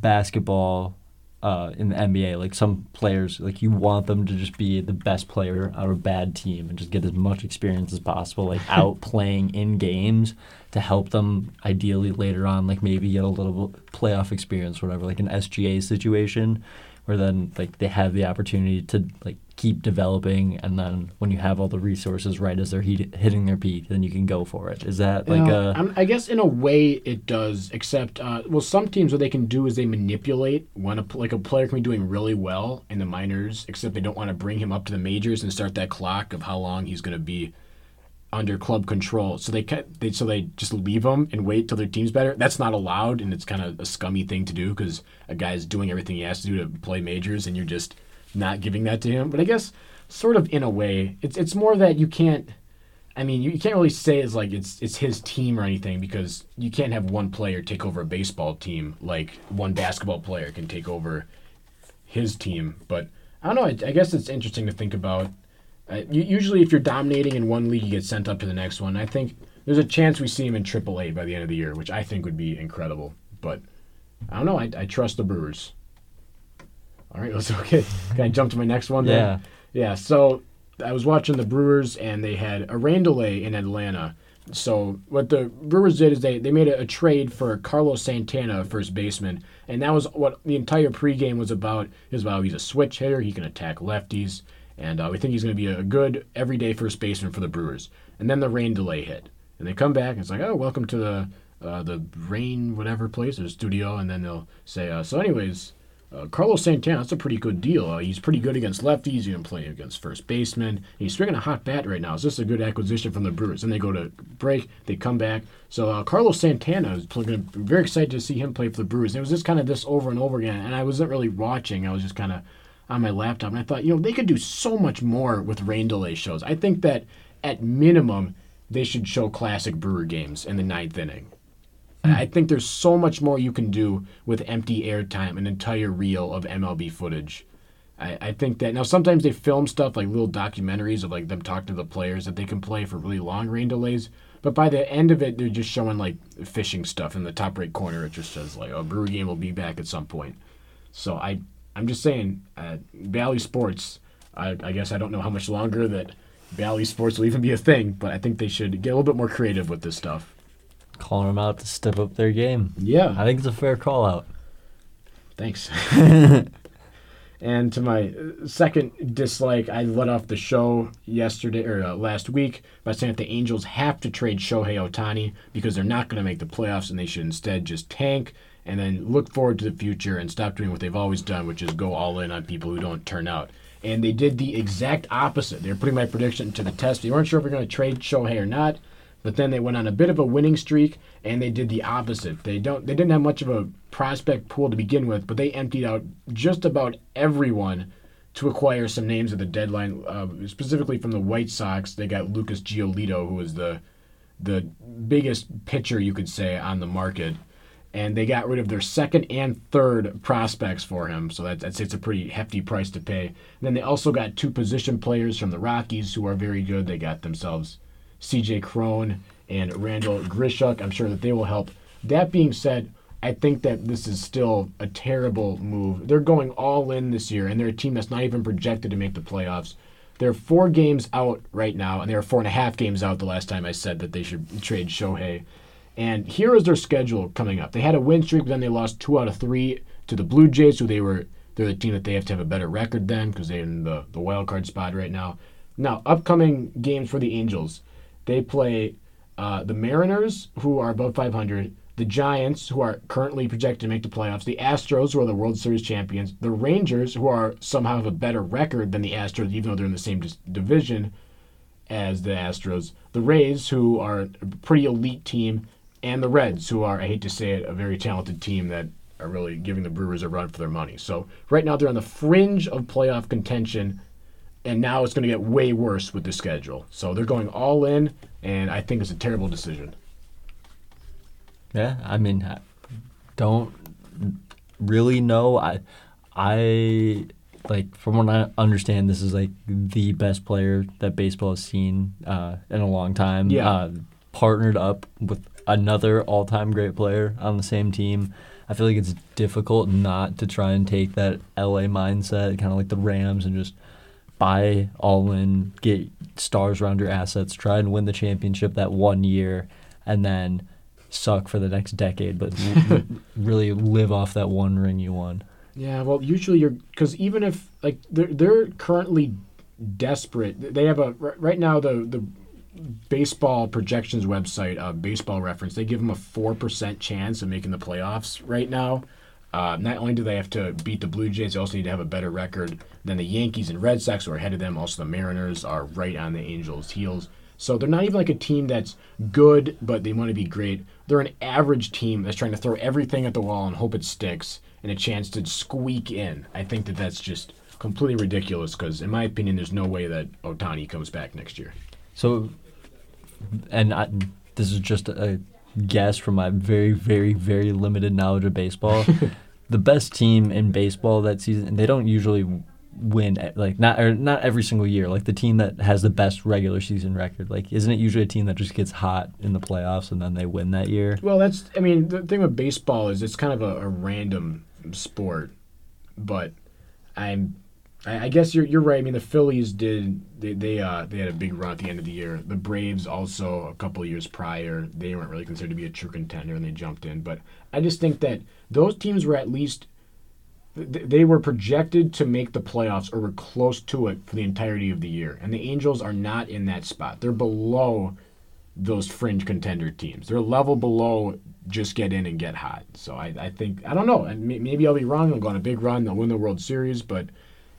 basketball uh, in the NBA. Like some players, like you want them to just be the best player on a bad team and just get as much experience as possible, like out playing in games to help them ideally later on, like maybe get a little playoff experience, or whatever, like an SGA situation. Where then, like they have the opportunity to like keep developing, and then when you have all the resources right as they're heat- hitting their peak, then you can go for it. Is that like Yeah, a I'm- I guess in a way it does, except uh, well, some teams what they can do is they manipulate when a like a player can be doing really well in the minors, except they don't want to bring him up to the majors and start that clock of how long he's going to be under club control. So they, ca- they so they just leave them and wait till their team's better. That's not allowed, and it's kind of a scummy thing to do because a guy's doing everything he has to do to play majors, and you're just not giving that to him. But I guess sort of in a way, it's it's more that you can't. I mean, you, you can't really say it's like it's it's his team or anything because you can't have one player take over a baseball team like one basketball player can take over his team. But I don't know. I, I guess it's interesting to think about. Uh, usually, if you're dominating in one league, you get sent up to the next one. I think there's a chance we see him in AAA by the end of the year, which I think would be incredible. But I don't know. I, I trust the Brewers. All right, let's okay. Can I jump to my next one? then? Yeah. Yeah. So I was watching the Brewers, and they had a rain delay in Atlanta. So what the Brewers did is they, they made a, a trade for Carlos Santana, first baseman, and that was what the entire pregame was about. Is about he's a switch hitter, he can attack lefties, and uh, we think he's going to be a good everyday first baseman for the Brewers. And then the rain delay hit, and they come back and it's like, oh, welcome to the uh, the rain whatever place or studio, and then they'll say, uh, so anyways, uh, Carlos Santana, that's a pretty good deal. Uh, he's pretty good against lefties. He can play against first baseman. He's swinging a hot bat right now. Is this a good acquisition from the Brewers? And they go to break. They come back. So uh, Carlos Santana is very excited to see him play for the Brewers. It was just kind of this over and over again. And I wasn't really watching. I was just kind of on my laptop. And I thought, you know, they could do so much more with rain delay shows. I think that at minimum, they should show classic Brewer games in the ninth inning. I think there's so much more you can do with empty airtime, an entire reel of MLB footage. I, I think that now sometimes they film stuff like little documentaries of like them talking to the players that they can play for really long rain delays. But by the end of it, they're just showing like fishing stuff in the top right corner. It just says like, "Oh, Brewer game will be back at some point." So I, I'm just saying, uh, Bally Sports. I, I guess I don't know how much longer that Bally Sports will even be a thing, but I think they should get a little bit more creative with this stuff. Calling them out to step up their game. Yeah. I think it's a fair call out. Thanks. and to my uh, second dislike, I let off the show yesterday or uh, last week by saying that the Angels have to trade Shohei Ohtani because they're not going to make the playoffs and they should instead just tank and then look forward to the future and stop doing what they've always done, which is go all in on people who don't turn out. And they did the exact opposite. They're putting my prediction to the test. They weren't sure if they're going to trade Shohei or not. But then they went on a bit of a winning streak, and they did the opposite. They don't. They didn't have much of a prospect pool to begin with, but they emptied out just about everyone to acquire some names at the deadline. Uh, specifically from the White Sox, they got Lucas Giolito, who was the the biggest pitcher you could say on the market, and they got rid of their second and third prospects for him. So that, that's it's a pretty hefty price to pay. And then they also got two position players from the Rockies who are very good. They got themselves CJ Cron and Randal Grichuk. I'm sure that they will help. That being said, I think that this is still a terrible move. They're going all in this year, and they're a team that's not even projected to make the playoffs. They're four games out right now, and they were four and a half games out the last time I said that they should trade Shohei. And here is their schedule coming up. They had a win streak, but then they lost two out of three to the Blue Jays, who they were they're the team that they have to have a better record than because they're in the, the wild card spot right now. Now, upcoming games for the Angels. They play uh, the Mariners, who are above 500, the Giants, who are currently projected to make the playoffs, the Astros, who are the World Series champions, the Rangers, who are somehow have a better record than the Astros, even though they're in the same dis- division as the Astros, the Rays, who are a pretty elite team, and the Reds, who are, I hate to say it, a very talented team that are really giving the Brewers a run for their money. So right now they're on the fringe of playoff contention and now it's going to get way worse with the schedule. So they're going all in, and I think it's a terrible decision. Yeah, I mean, I don't really know. I, I like from what I understand, this is like the best player that baseball has seen uh, in a long time. Yeah. Uh, partnered up with another all-time great player on the same team. I feel like it's difficult not to try and take that LA mindset, kind of like the Rams, and just buy all in, get stars around your assets, try and win the championship that one year, and then suck for the next decade, but really live off that one ring you won. Yeah, well, usually you're because even if like they're they're currently desperate. They have a right now the the baseball projections website, uh, Baseball Reference. They give them a four percent chance of making the playoffs right now. Uh, not only do they have to beat the Blue Jays, they also need to have a better record than the Yankees and Red Sox, who are ahead of them. Also, the Mariners are right on the Angels' heels. So they're not even like a team that's good, but they want to be great. They're an average team that's trying to throw everything at the wall and hope it sticks, and a chance to squeak in. I think that that's just completely ridiculous because, in my opinion, there's no way that Ohtani comes back next year. So, and I, this is just a guess from my very, very, very limited knowledge of baseball. the best team in baseball that season. They don't usually win eh, like not or not every single year. Like the team that has the best regular season record. Like isn't it usually a team that just gets hot in the playoffs and then they win that year? Well, that's. I mean, the thing with baseball is it's kind of a, a random sport, but I'm. I I guess you're you're right. I mean, the Phillies did they they uh they had a big run at the end of the year. The Braves also a couple years prior they weren't really considered to be a true contender and they jumped in. But I just think that those teams were at least they were projected to make the playoffs or were close to it for the entirety of the year. And the Angels are not in that spot. They're below those fringe contender teams. They're level below just get in and get hot. So I, I think I don't know. Maybe I'll be wrong. They'll go on a big run. They'll win the World Series, but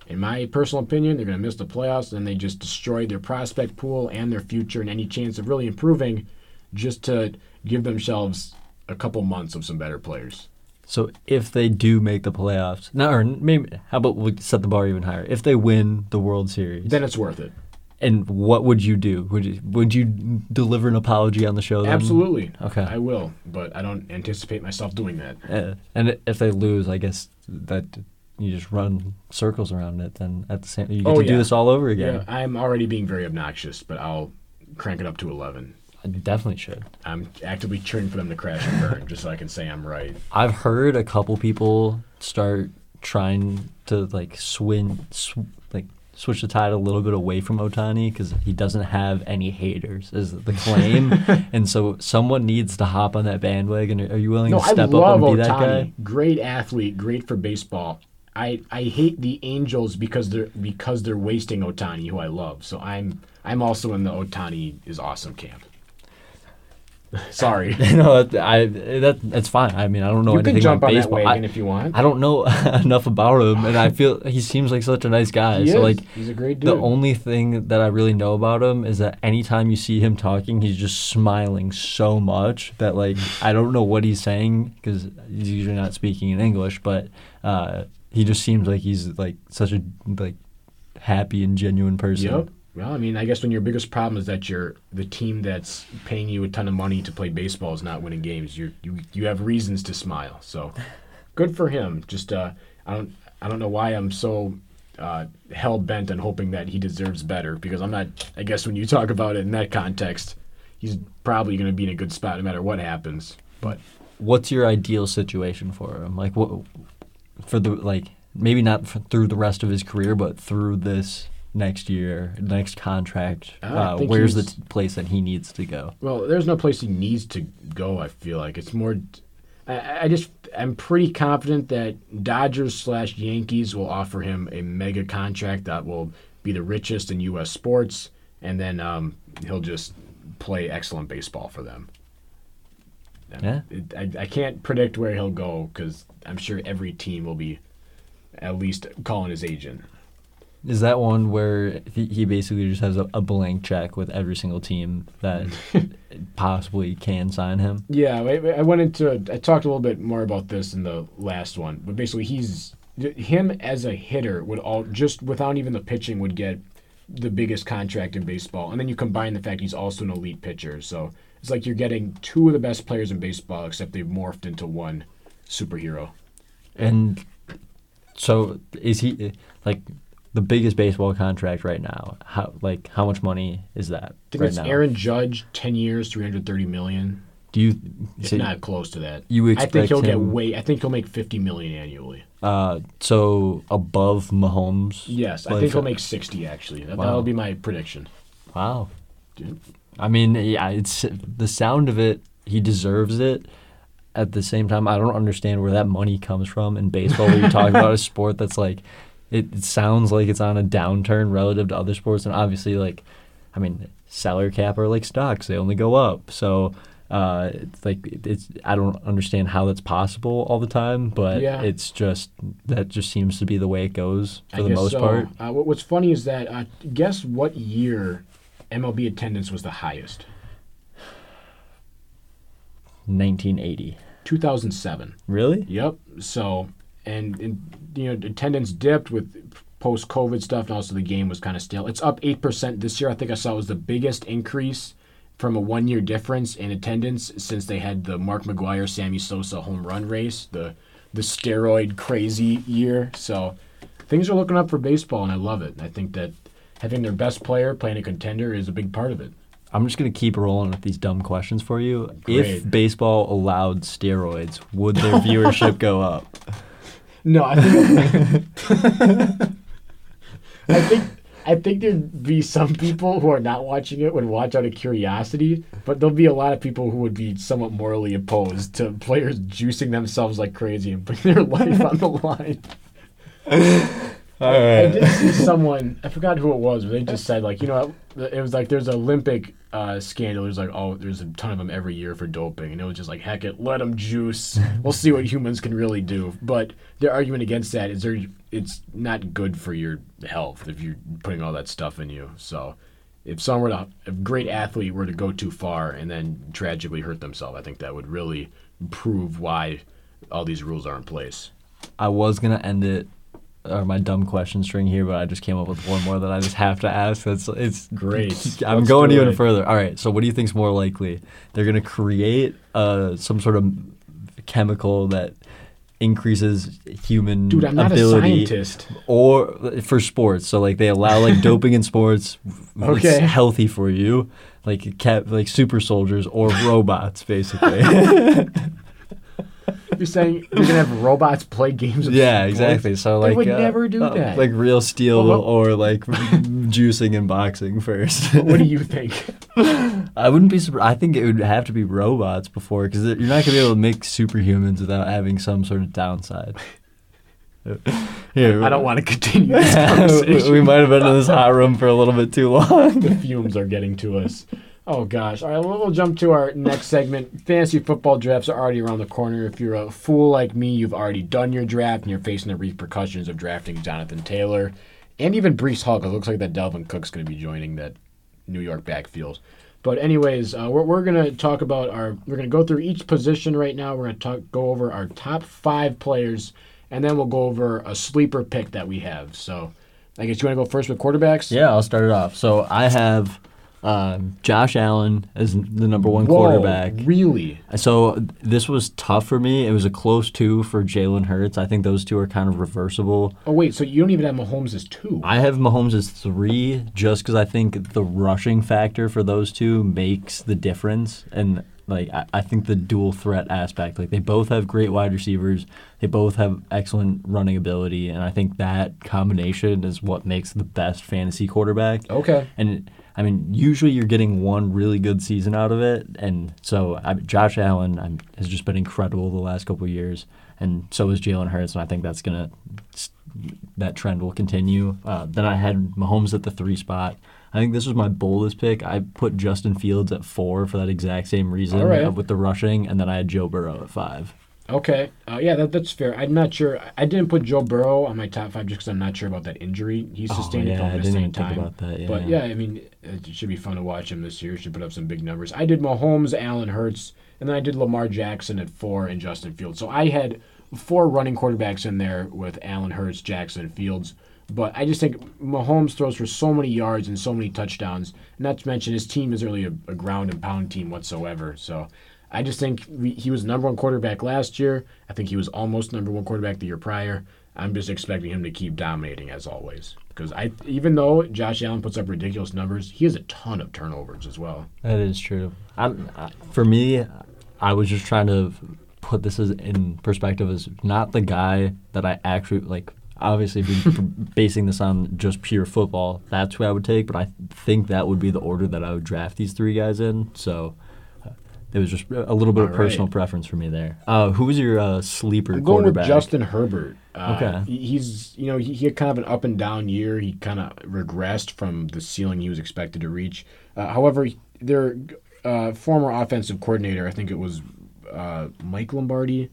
in my personal opinion, they're going to miss the playoffs, and they just destroyed their prospect pool and their future and any chance of really improving, just to give themselves a couple months of some better players. So if they do make the playoffs, now or maybe how about we set the bar even higher? If they win the World Series, Then it's worth it. and what would you do? Would you would you deliver an apology on the show? Then? Absolutely. Okay. I will, but I don't anticipate myself doing that. Uh, and if they lose, I guess that you just run circles around it. Then at the same, you get Oh, to do this all over again. Yeah, I'm already being very obnoxious, but I'll crank it up to 11. I definitely should. I'm actively cheering for them to crash and burn, just so I can say I'm right. I've heard a couple people start trying to like swing, sw- like switch the tide a little bit away from Ohtani because he doesn't have any haters, is the claim. and so someone needs to hop on that bandwagon. Are you willing No, to step up and be that Ohtani. guy? Great athlete, great for baseball. I, I hate the Angels because they're because they're wasting Ohtani, who I love. So I'm I'm also in the Ohtani is awesome camp. Sorry. no, that- I that that's fine. I mean, I don't know you anything can jump about on that baseball. wagon I, if you want. I don't know enough about him, and I feel he seems like such a nice guy. he so is. like he's a great dude. The only thing that I really know about him is that anytime you see him talking, he's just smiling so much that like I don't know what he's saying because he's usually not speaking in English, but uh, he just seems like he's like such a like happy and genuine person. Yep. Well, I mean, I guess when your biggest problem is that you're the team that's paying you a ton of money to play baseball is not winning games. You you you have reasons to smile. So, good for him. Just uh, I don't I don't know why I'm so uh, hell bent on hoping that he deserves better because I'm not. I guess when you talk about it in that context, he's probably going to be in a good spot no matter what happens. But What's your ideal situation for him? Like what for the like maybe not for, through the rest of his career, but through this next year, next contract. Uh, where's the t- place that he needs to go? Well, there's no place he needs to go. I feel like it's more. I, I just I'm pretty confident that Dodgers slash Yankees will offer him a mega contract that will be the richest in U.S. sports, and then um, he'll just play excellent baseball for them. Yeah. I, I can't predict where he'll go because I'm sure every team will be at least calling his agent. Is that one where he, he basically just has a, a blank check with every single team that possibly can sign him? Yeah, I, I went into. I talked a little bit more about this in the last one, but basically, he's him as a hitter would all just without even the pitching would get the biggest contract in baseball, and then you combine the fact he's also an elite pitcher, so it's like you're getting two of the best players in baseball, except they've morphed into one superhero. And so is he like the biggest baseball contract right now? How like how much money is that I think right it's now? Aaron Judge, ten years, three hundred thirty million. Do you It's so, not close to that. you expect I think he'll get way. I think he'll make fifty million annually. uh so above Mahomes? Yes, I think he'll make sixty. Actually, that, Wow. that'll be my prediction. Wow. Dude. I mean, yeah, it's the sound of it. He deserves it. At the same time, I don't understand where that money comes from in baseball. Where you talk about a sport that's like, it, it sounds like it's on a downturn relative to other sports, and obviously, like, I mean, salary cap are like stocks; they only go up. So, uh, it's like it's I don't understand how that's possible all the time, but Yeah. it's just that just seems to be the way it goes for I the most so. part. Uh, what's funny is that uh, guess what year MLB attendance was the highest? 1980, 2007. really? Yep. So, and, and you know, attendance dipped with post COVID stuff, and also the game was kind of stale. It's up eight percent this year. I think I saw it was the biggest increase from a one year difference in attendance since they had the Mark McGwire Sammy Sosa home run race, the the steroid crazy year. So things are looking up for baseball, and I love it. I think that having their best player playing a contender is a big part of it. I'm just gonna keep rolling with these dumb questions for you. Great. If baseball allowed steroids, would their viewership go up? No, I think I think I think there'd be some people who are not watching it would watch out of curiosity, but there'll be a lot of people who would be somewhat morally opposed to players juicing themselves like crazy and putting their life on the line. All I did see someone, I forgot who it was, but they just said, like, you know, it was like there's an Olympic uh, scandal. There's like, oh, there's a ton of them every year for doping. And it was just like, heck it, let them juice. We'll see what humans can really do. But their argument against that is there, it's not good for your health if you're putting all that stuff in you. So if someone were to, if a great athlete were to go too far and then tragically hurt themselves, I think that would really prove why all these rules are in place. I was gonna end it or my dumb question string here, but I just came up with one more that I just have to ask. That's it's Great. I'm Let's going even further. All right. So what do you think's more likely? They're gonna create uh, some sort of chemical that increases human Dude, I'm not ability a scientist. or for sports. So like they allow like doping in sports. Okay. Healthy for you. Like cat, like super soldiers or robots, basically. You're saying you're gonna have robots play games? Of Yeah, exactly. So like, They would uh, never do uh, that. Like real steel Well, or like juicing and boxing first. what do you think? I wouldn't be. surprised. I think it would have to be robots before because you're not gonna be able to make superhumans without having some sort of downside. Here, I don't want to continue this conversation. we might have been in this hot room for a little bit too long. the fumes are getting to us. Oh gosh! All right, well, we'll jump to our next segment. Fantasy football drafts are already around the corner. If you're a fool like me, you've already done your draft and you're facing the repercussions of drafting Jonathan Taylor and even Breece. 'cause it looks like that Dalvin Cook's going to be joining that New York backfield. But anyways, uh, we're, we're going to talk about our. We're going to go through each position right now. We're going to talk go over our top five players, and then we'll go over a sleeper pick that we have. So, I guess you want to go first with quarterbacks. Yeah, I'll start it off. So I have um, Josh Allen as the number one Whoa, quarterback. Really? So this was tough for me. It was a close two for Jalen Hurts. I think those two are kind of reversible. Oh wait, so you don't even have Mahomes as two? I have Mahomes as three just because I think the rushing factor for those two makes the difference. And like I, I think the dual threat aspect, like they both have great wide receivers, they both have excellent running ability, and I think that combination is what makes the best fantasy quarterback. Okay. And I mean, usually you're getting one really good season out of it, and so I, Josh Allen um, has just been incredible the last couple of years, and so is Jalen Hurts, and I think that's gonna that trend will continue. Uh, then I had Mahomes at the three spot. I think this was my boldest pick. I put Justin Fields at four for that exact same reason right. with the rushing, and then I had Joe Burrow at five. Okay. Uh, yeah, that, that's fair. I'm not sure. I didn't put Joe Burrow on my top five just because I'm not sure about that injury he sustained. if Oh, yeah, I didn't even time. think about that. Yeah. But yeah, I mean, it should be fun to watch him this year. Should put up some big numbers. I did Mahomes, Allen Hurts, and then I did Lamar Jackson at four and Justin Fields. So I had four running quarterbacks in there with Allen Hurts, Jackson, and Fields. But I just think Mahomes throws for so many yards and so many touchdowns. Not to mention his team isn't really a, a ground and pound team whatsoever. So I just think he was number one quarterback last year. I think he was almost number one quarterback the year prior. I'm just expecting him to keep dominating as always. Because I, even though Josh Allen puts up ridiculous numbers, he has a ton of turnovers as well. That is true. I'm, I, for me, I was just trying to put this as in perspective as not the guy that I actually like. Obviously, basing this on just pure football, that's who I would take. But I think that would be the order that I would draft these three guys in. So it was just a little bit All of right. personal preference for me there. Uh, who was your uh, sleeper I'm going with? Justin Herbert. Uh, Okay. he- He's you know he, he had kind of an up and down year. He kind of regressed from the ceiling he was expected to reach. Uh, however, their uh, former offensive coordinator, I think it was uh, Mike Lombardi.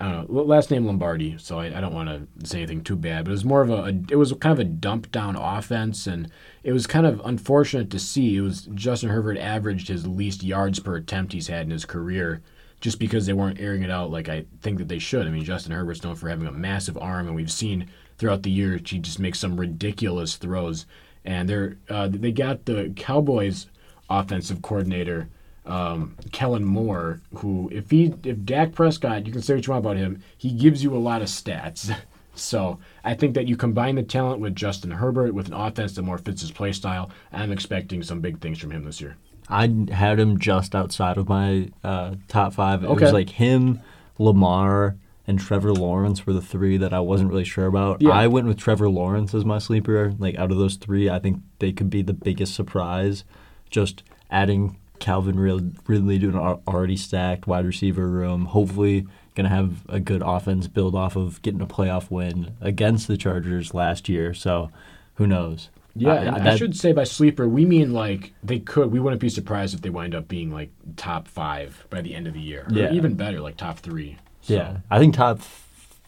I don't know, last name Lombardi, so I, I don't want to say anything too bad. But it was more of a, a it was kind of a dump down offense, and it was kind of unfortunate to see. It was Justin Herbert averaged his least yards per attempt he's had in his career just because they weren't airing it out like I think that they should. I mean, Justin Herbert's known for having a massive arm, and we've seen throughout the year he just makes some ridiculous throws. And they're uh, they got the Cowboys offensive coordinator um, Kellen Moore, who if he if Dak Prescott, you can say what you want about him, he gives you a lot of stats. So I think that you combine the talent with Justin Herbert with an offense that more fits his play style. I'm expecting some big things from him this year. I had him just outside of my uh, top five. It Okay. was like him, Lamar, and Trevor Lawrence were the three that I wasn't really sure about. Yeah. I went with Trevor Lawrence as my sleeper. Like out of those three, I think they could be the biggest surprise. Just adding Calvin Rid- Ridley to an already stacked wide receiver room. Hopefully, going to have a good offense build off of getting a playoff win against the Chargers last year. So, who knows? Yeah, I- I, that- should say by sleeper we mean like they could. We wouldn't be surprised if they wind up being like top five by the end of the year, or Yeah. even better, like top three. So, Yeah, I think top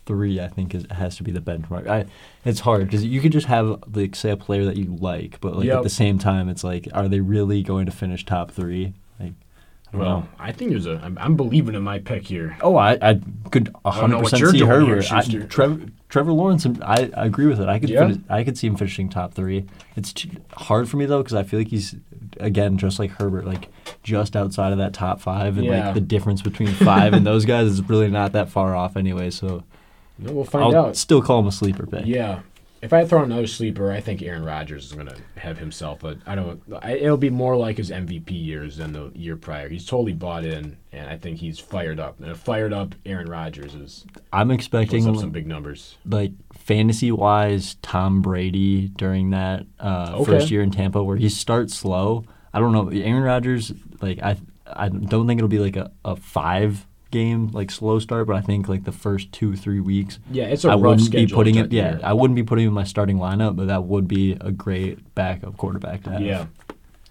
three. I think is has to be the benchmark. I it's hard because you could just have like say a player that you like, but like Yep. at the same time, it's like, are they really going to finish top three? Like, I Well, know. I think there's a. I'm, I'm believing in my pick here. Oh, I I could a I don't know hundred what percent you're see doing here, Herbert. I, Trevor Trevor Lawrence. I, I agree with it. I could Yeah? finish, I could see him finishing top three. It's hard for me though because I feel like he's again just like Herbert, like just outside of that top five, and Yeah. like the difference between five and those guys is really not that far off anyway. So No, we'll find I'll out. still call him a sleeper pick. Yeah. If I throw another sleeper, I think Aaron Rodgers is going to have himself. But I don't. I, it'll be more like his MVP years than the year prior. He's totally bought in, and I think he's fired up. And a fired up Aaron Rodgers is I'm expecting some big numbers. like fantasy wise Tom Brady during that uh, Okay. first year in Tampa where he starts slow. I don't know Aaron Rodgers like I I don't think it'll be like a, a five game like slow start, but I think like the first two three weeks Yeah, it's a I rough wouldn't be putting it. Yeah. I wouldn't be putting in my starting lineup, but that would be a great backup quarterback to have. Yeah.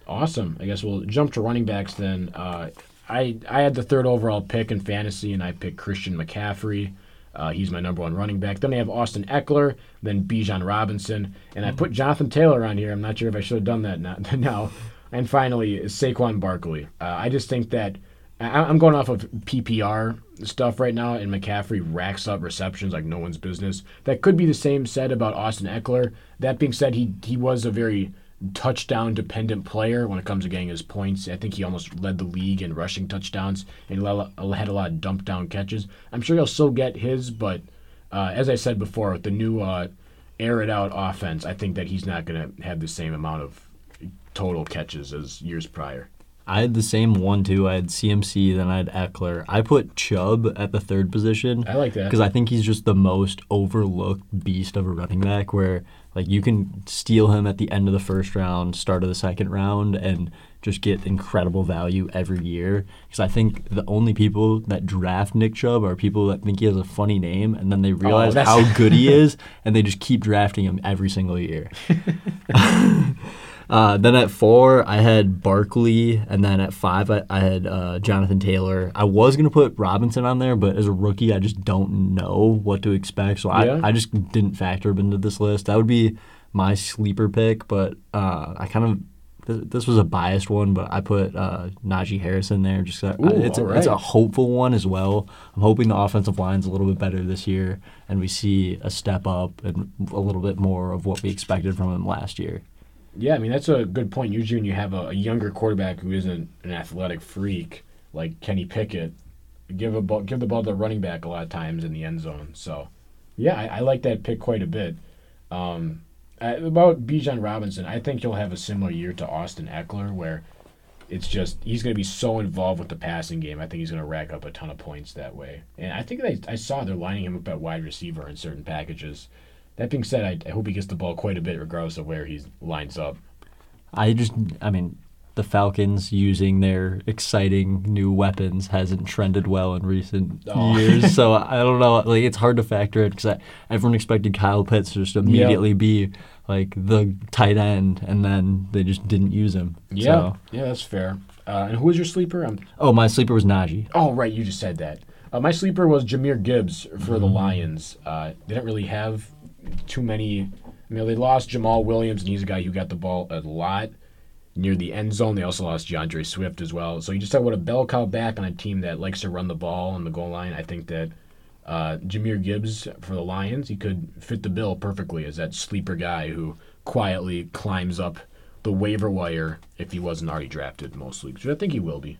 Awesome. I guess we'll jump to running backs then. Uh, I I had the third overall pick in fantasy, and I picked Christian McCaffrey. Uh, he's my number one running back. Then I have Austin Ekeler, then Bijan Robinson, and I put Jonathan Taylor on here. I'm not sure if I should have done that now. now. And finally, Saquon Barkley. Uh, I just think that I, I'm going off of PPR stuff right now, and McCaffrey racks up receptions like no one's business. That could be the same said about Austin Ekeler. That being said, he he was a very touchdown dependent player when it comes to getting his points. I think he almost led the league in rushing touchdowns and had a lot of dump down catches. I'm sure he'll still get his, but uh, as I said before, with the new uh, air it out offense, I think that he's not going to have the same amount of total catches as years prior. I had the same one too. I had CMC, then I had Ekeler. I put Chubb at the third position. I like that. because I think he's just the most overlooked beast of a running back. Where like you can steal him at the end of the first round, start of the second round, and just get incredible value every year. Because I think the only people that draft Nick Chubb are people that think he has a funny name, and then they oh, realize that's- how good he is, and they just keep drafting him every single year. Uh, then at four, I had Barkley, and then at five, I, I had uh, Jonathan Taylor. I was gonna put Robinson on there, but as a rookie, I just don't know what to expect, so Yeah. I, I just didn't factor him into this list. That would be my sleeper pick, but uh, I kind of th- this was a biased one, but I put uh, Najee Harris in there. Just 'cause I- it's a, all it's a hopeful one as well. I'm hoping the offensive line's a little bit better this year, and we see a step up and a little bit more of what we expected from him last year. Yeah, I mean that's a good point. Usually, when you have a, a younger quarterback who isn't an athletic freak like Kenny Pickett, give a ball, give the ball to the running back a lot of times in the end zone. So, yeah, I, I like that pick quite a bit. Um, uh, about Bijan Robinson, I think he'll have a similar year to Austin Ekeler, where it's just he's going to be so involved with the passing game. I think he's going to rack up a ton of points that way. And I think they, I saw they're lining him up at wide receiver in certain packages. That being said, I, I hope he gets the ball quite a bit, regardless of where he lines up. I just, I mean, the Falcons using their exciting new weapons hasn't trended well in recent Oh. years. so I don't know. Like, it's hard to factor it because everyone expected Kyle Pitts to just immediately be like the tight end, and then they just didn't use him. Yeah, So- yeah, that's fair. Uh, and who was your sleeper? I'm, oh, my sleeper was Najee. oh, right, you just said that. Uh, my sleeper was Jahmyr Gibbs for the Lions. Uh, they didn't really have too many. I mean, they lost Jamaal Williams, and he's a guy who got the ball a lot near the end zone. They also lost D'Andre Swift as well. So you just talk about a bell cow back on a team that likes to run the ball on the goal line. I think that uh, Jahmyr Gibbs for the Lions, he could fit the bill perfectly as that sleeper guy who quietly climbs up the waiver wire if he wasn't already drafted most leagues, I think he will be.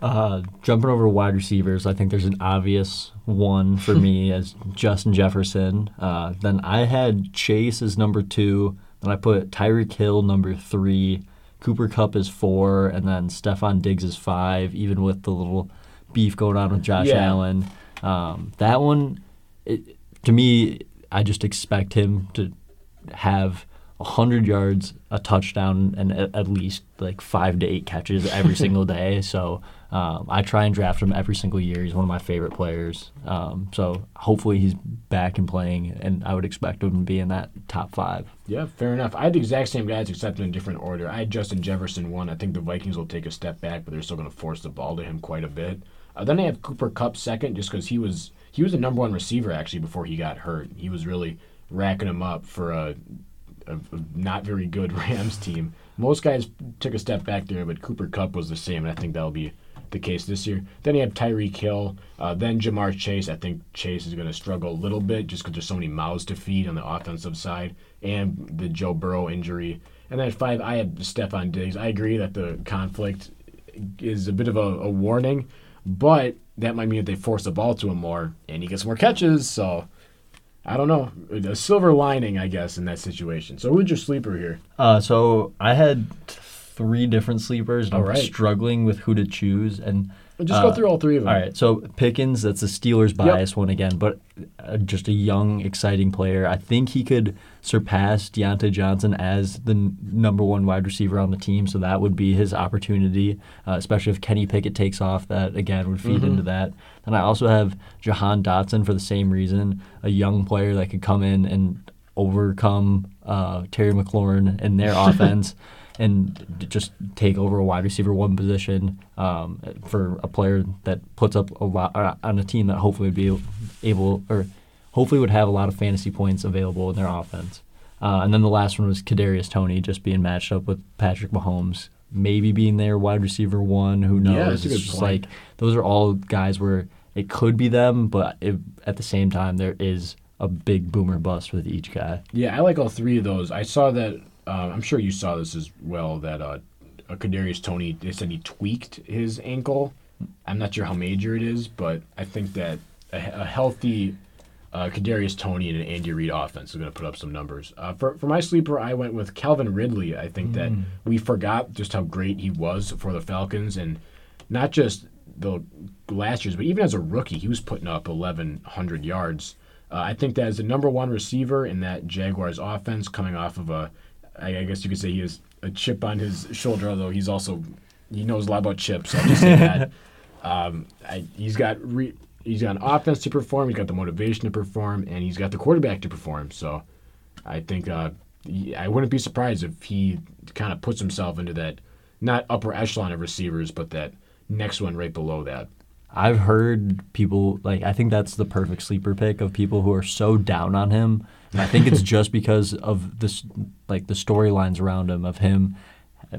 Uh, jumping over wide receivers, I think there's an obvious one for me as Justin Jefferson. Uh, then I had Chase as number two. Then I put Tyreek Hill number three. Cooper Kupp is four, and then Stefon Diggs is five. Even with the little beef going on with Josh Yeah. Allen, um, that one, it, to me, I just expect him to have hundred yards, a touchdown, and at, at least like five to eight catches every single day. So um, I try and draft him every single year. He's one of my favorite players. Um, so hopefully he's back and playing, and I would expect him to be in that top five. Yeah, fair enough. I had the exact same guys except in a different order. I had Justin Jefferson one. I think the Vikings will take a step back, but they're still going to force the ball to him quite a bit. Uh, then I have Cooper Kupp second, just because he was he was the number one receiver actually before he got hurt. He was really racking him up for a, a, a not very good Rams team. Most guys took a step back there, but Cooper Kupp was the same, and I think that'll be the case this year. Then you have Tyreek Hill, uh, then Ja'Marr Chase. I think Chase is going to struggle a little bit just because there's so many mouths to feed on the offensive side, and the Joe Burrow injury. And then at five, I have Stefon Diggs. I agree that the conflict is a bit of a, a warning, but that might mean that they force the ball to him more, and he gets more catches. So I don't know, a silver lining, I guess, in that situation. So who's your sleeper here? Uh, so I had three different sleepers, and All I'm right. struggling with who to choose. And Just uh, go through all three of them. All right, so Pickens, that's a Steelers bias one again, but uh, just a young, exciting player. I think he could surpass Diontae Johnson as the n- number one wide receiver on the team, so that would be his opportunity, uh, especially if Kenny Pickett takes off. That, again, would feed into that. And I also have Jahan Dotson for the same reason, a young player that could come in and overcome uh, Terry McLaurin and their offense and just take over a wide receiver one position um, for a player that puts up a lot uh, on a team that hopefully would be able or hopefully would have a lot of fantasy points available in their offense. Uh, and then the last one was Kadarius Toney just being matched up with Patrick Mahomes, maybe being their wide receiver one. Who knows? Yeah, that's a it's just point. like those are all guys where it could be them, but it, at the same time there is a big boomer bust with each guy. Yeah, I like all three of those. I saw that. Uh, I'm sure you saw this as well. That uh, uh, Kadarius Toney, they said he tweaked his ankle. I'm not sure how major it is, but I think that a, a healthy uh, Kadarius Toney and an Andy Reid offense is going to put up some numbers. Uh, for for my sleeper, I went with Calvin Ridley. I think that we forgot just how great he was for the Falcons, and not just the last year's, but even as a rookie, he was putting up 1,100 yards. Uh, I think that as the number one receiver in that Jaguars offense, coming off of a, I I guess you could say he has a chip on his shoulder, although he's also he knows a lot about chips. I'll just say that. Um, I, he's got re, he's got an offense to perform, he's got the motivation to perform, and he's got the quarterback to perform. So, I think uh, he- I wouldn't be surprised if he kind of puts himself into that not upper echelon of receivers, but that next one right below that. I've heard people like I think that's the perfect sleeper pick of people who are so down on him. I think it's just because of this like the storylines around him of him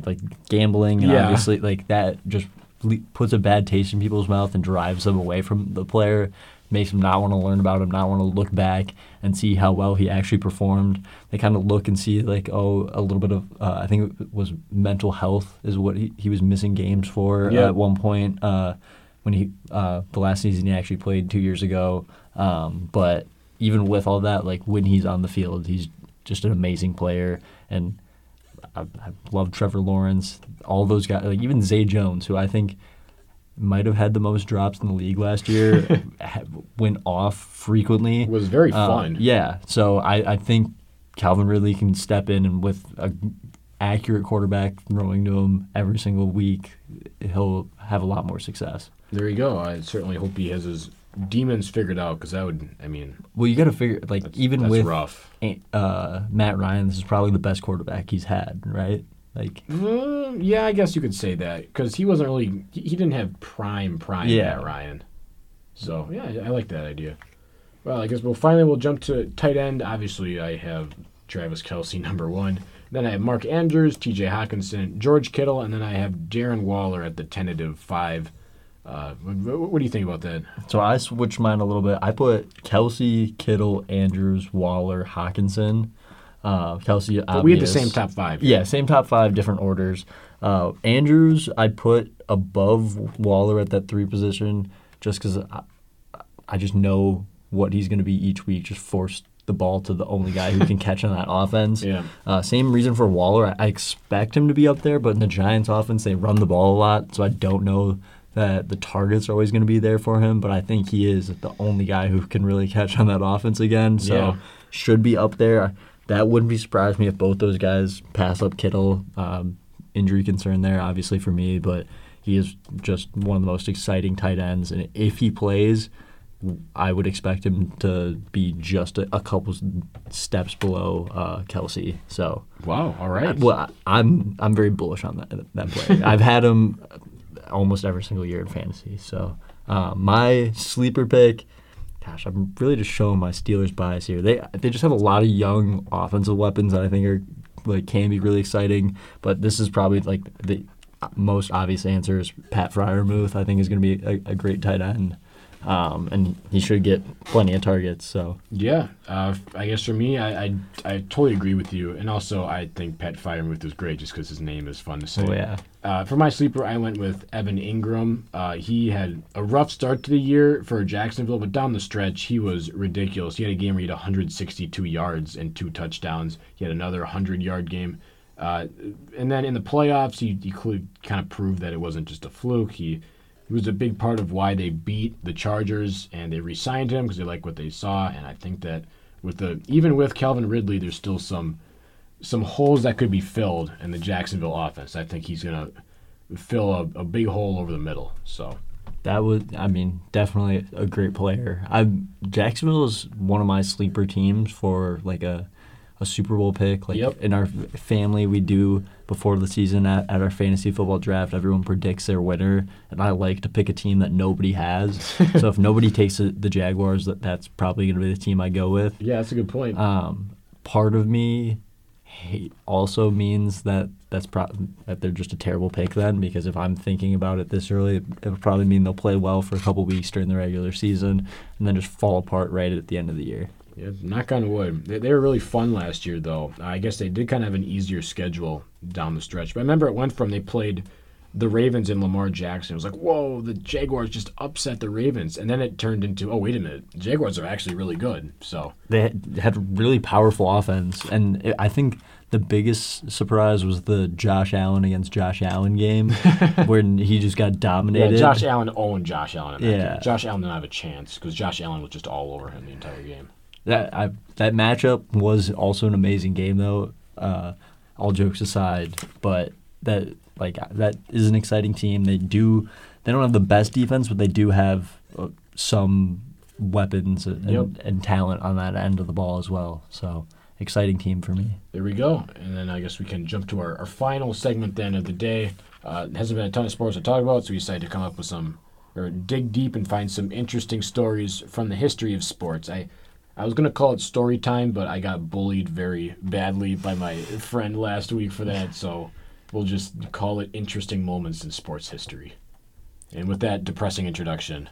like gambling and Yeah. obviously like that just le- puts a bad taste in people's mouth and drives them away from the player, makes them not want to learn about him, not want to look back and see how well he actually performed. They kind of look and see like oh a little bit of uh, I think it was mental health is what he, he was missing games for Yeah. at one point. Uh, when he uh, the last season he actually played two years ago. Um, but even with all that, like when he's on the field, he's just an amazing player. And I, I love Trevor Lawrence, all those guys, like even Zay Jones, who I think might have had the most drops in the league last year, went off frequently. It was very Uh, fun. yeah, so I, I think Calvin Ridley can step in and with a accurate quarterback throwing to him every single week, he'll have a lot more success. There you go. I certainly hope he has his demons figured out because that would, I mean, Well, you got to figure like that's, even that's with rough. uh, Matt Ryan, this is probably the best quarterback he's had, right? Like, Uh, yeah, I guess you could say that because he wasn't really, he, he didn't have prime prime Yeah. Matt Ryan. So yeah, I, I like that idea. Well, I guess we'll finally we'll jump to tight end. Obviously, I have Travis Kelce number one. Then I have Mark Andrews, T.J. Hockenson, George Kittle, and then I have Darren Waller at the tentative five. Uh, what, what do you think about that? so I switched mine a little bit. I put Kelce, Kittle, Andrews, Waller, Hockenson. Uh, Kelce, But we had the same top five. Yeah, same top five, different orders. Uh, Andrews, I'd put above Waller at that three position, just because I, I just know what he's going to be each week. Just force the ball to the only guy who can catch on that offense. Yeah. Uh, same reason for Waller. I, I expect him to be up there, but in the Giants' offense, they run the ball a lot, so I don't know that the targets are always going to be there for him. But I think he is the only guy who can really catch on that offense again. So Yeah. should be up there. That wouldn't be surprised me if both those guys pass up Kittle. Um, injury concern there, obviously for me, but he is just one of the most exciting tight ends, and if he plays. I would expect him to be just a, a couple steps below uh, Kelce. So Wow. All right. well, I- I'm I'm very bullish on that that player. I've had him almost every single year in fantasy. So uh, my sleeper pick, gosh, I'm really just showing my Steelers bias here. They they just have a lot of young offensive weapons that I think are like can be really exciting. But this is probably like the most obvious answer is Pat Freiermuth. I think is going to be a, a great tight end. Um, and he should get plenty of targets. So Yeah, uh, I guess for me, I, I I totally agree with you, and also I think Pat Freiermuth is great just because his name is fun to say. oh yeah, Uh, for my sleeper, I went with Evan Engram. Uh, he had a rough start to the year for Jacksonville, but down the stretch, he was ridiculous. He had a game where he had 162 yards and two touchdowns. He had another 100 yard game. Uh, and then in the playoffs, he, he kind of proved that it wasn't just a fluke. He, he was a big part of why they beat the Chargers, and they re signed him because they like what they saw. And I think that with the even with Calvin Ridley, there's still some some holes that could be filled in the Jacksonville offense. I think he's gonna fill a, a big hole over the middle. So That would, I mean, definitely a great player. I Jacksonville is one of my sleeper teams for like a, a Super Bowl pick. Like Yep. in our family, we do before the season at, at our fantasy football draft. Everyone predicts their winner, and I like to pick a team that nobody has. so if nobody takes the, the Jaguars, that that's probably going to be the team I go with. yeah, that's a good point. Um, part of me hate also means that that's pro- that they're just a terrible pick then because if I'm thinking about it this early, it, it would probably mean they'll play well for a couple weeks during the regular season and then just fall apart right at the end of the year. Yeah, knock on wood. They, they were really fun last year, though. I guess they did kind of have an easier schedule down the stretch. But I remember it went from they played the Ravens and Lamar Jackson. It was like, whoa, the Jaguars just upset the Ravens. And then it turned into, oh, wait a minute. The Jaguars are actually really good. So, They had- really powerful offense, and it, I think the biggest surprise was the Josh Allen against Josh Allen game, where he just got yeah, dominated. Josh Allen owned Josh Allen. Yeah. game. Josh Allen didn't have a chance because Josh Allen was just all over him the entire game. That I, that matchup was also an amazing game, though. Uh, all jokes aside, but that like that is an exciting team. They do they don't have the best defense, but they do have uh, some weapons and, Yep. and talent on that end of the ball as well. So exciting team for me. There we go. And then I guess we can jump to our, our final segment then of the day. Uh, hasn't been a ton of sports to talk about, so we decided to come up with some, or dig deep and find some interesting stories from the history of sports. I, I was going to call it story time, but I got bullied very badly by my friend last week for that, so we'll just call it interesting moments in sports history. And with that depressing introduction,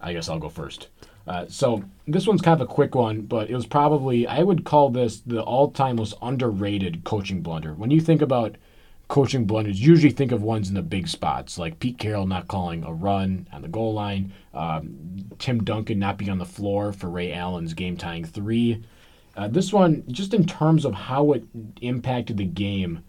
I guess I'll go first. Uh, so this one's kind of a quick one, but it was probably I would call this the all-time most underrated coaching blunder. When you think about coaching blunders, usually think of ones in the big spots, like Pete Carroll not calling a run on the goal line, um, Tim Duncan not being on the floor for Ray Allen's game-tying three. Uh, this one, just in terms of how it impacted the game,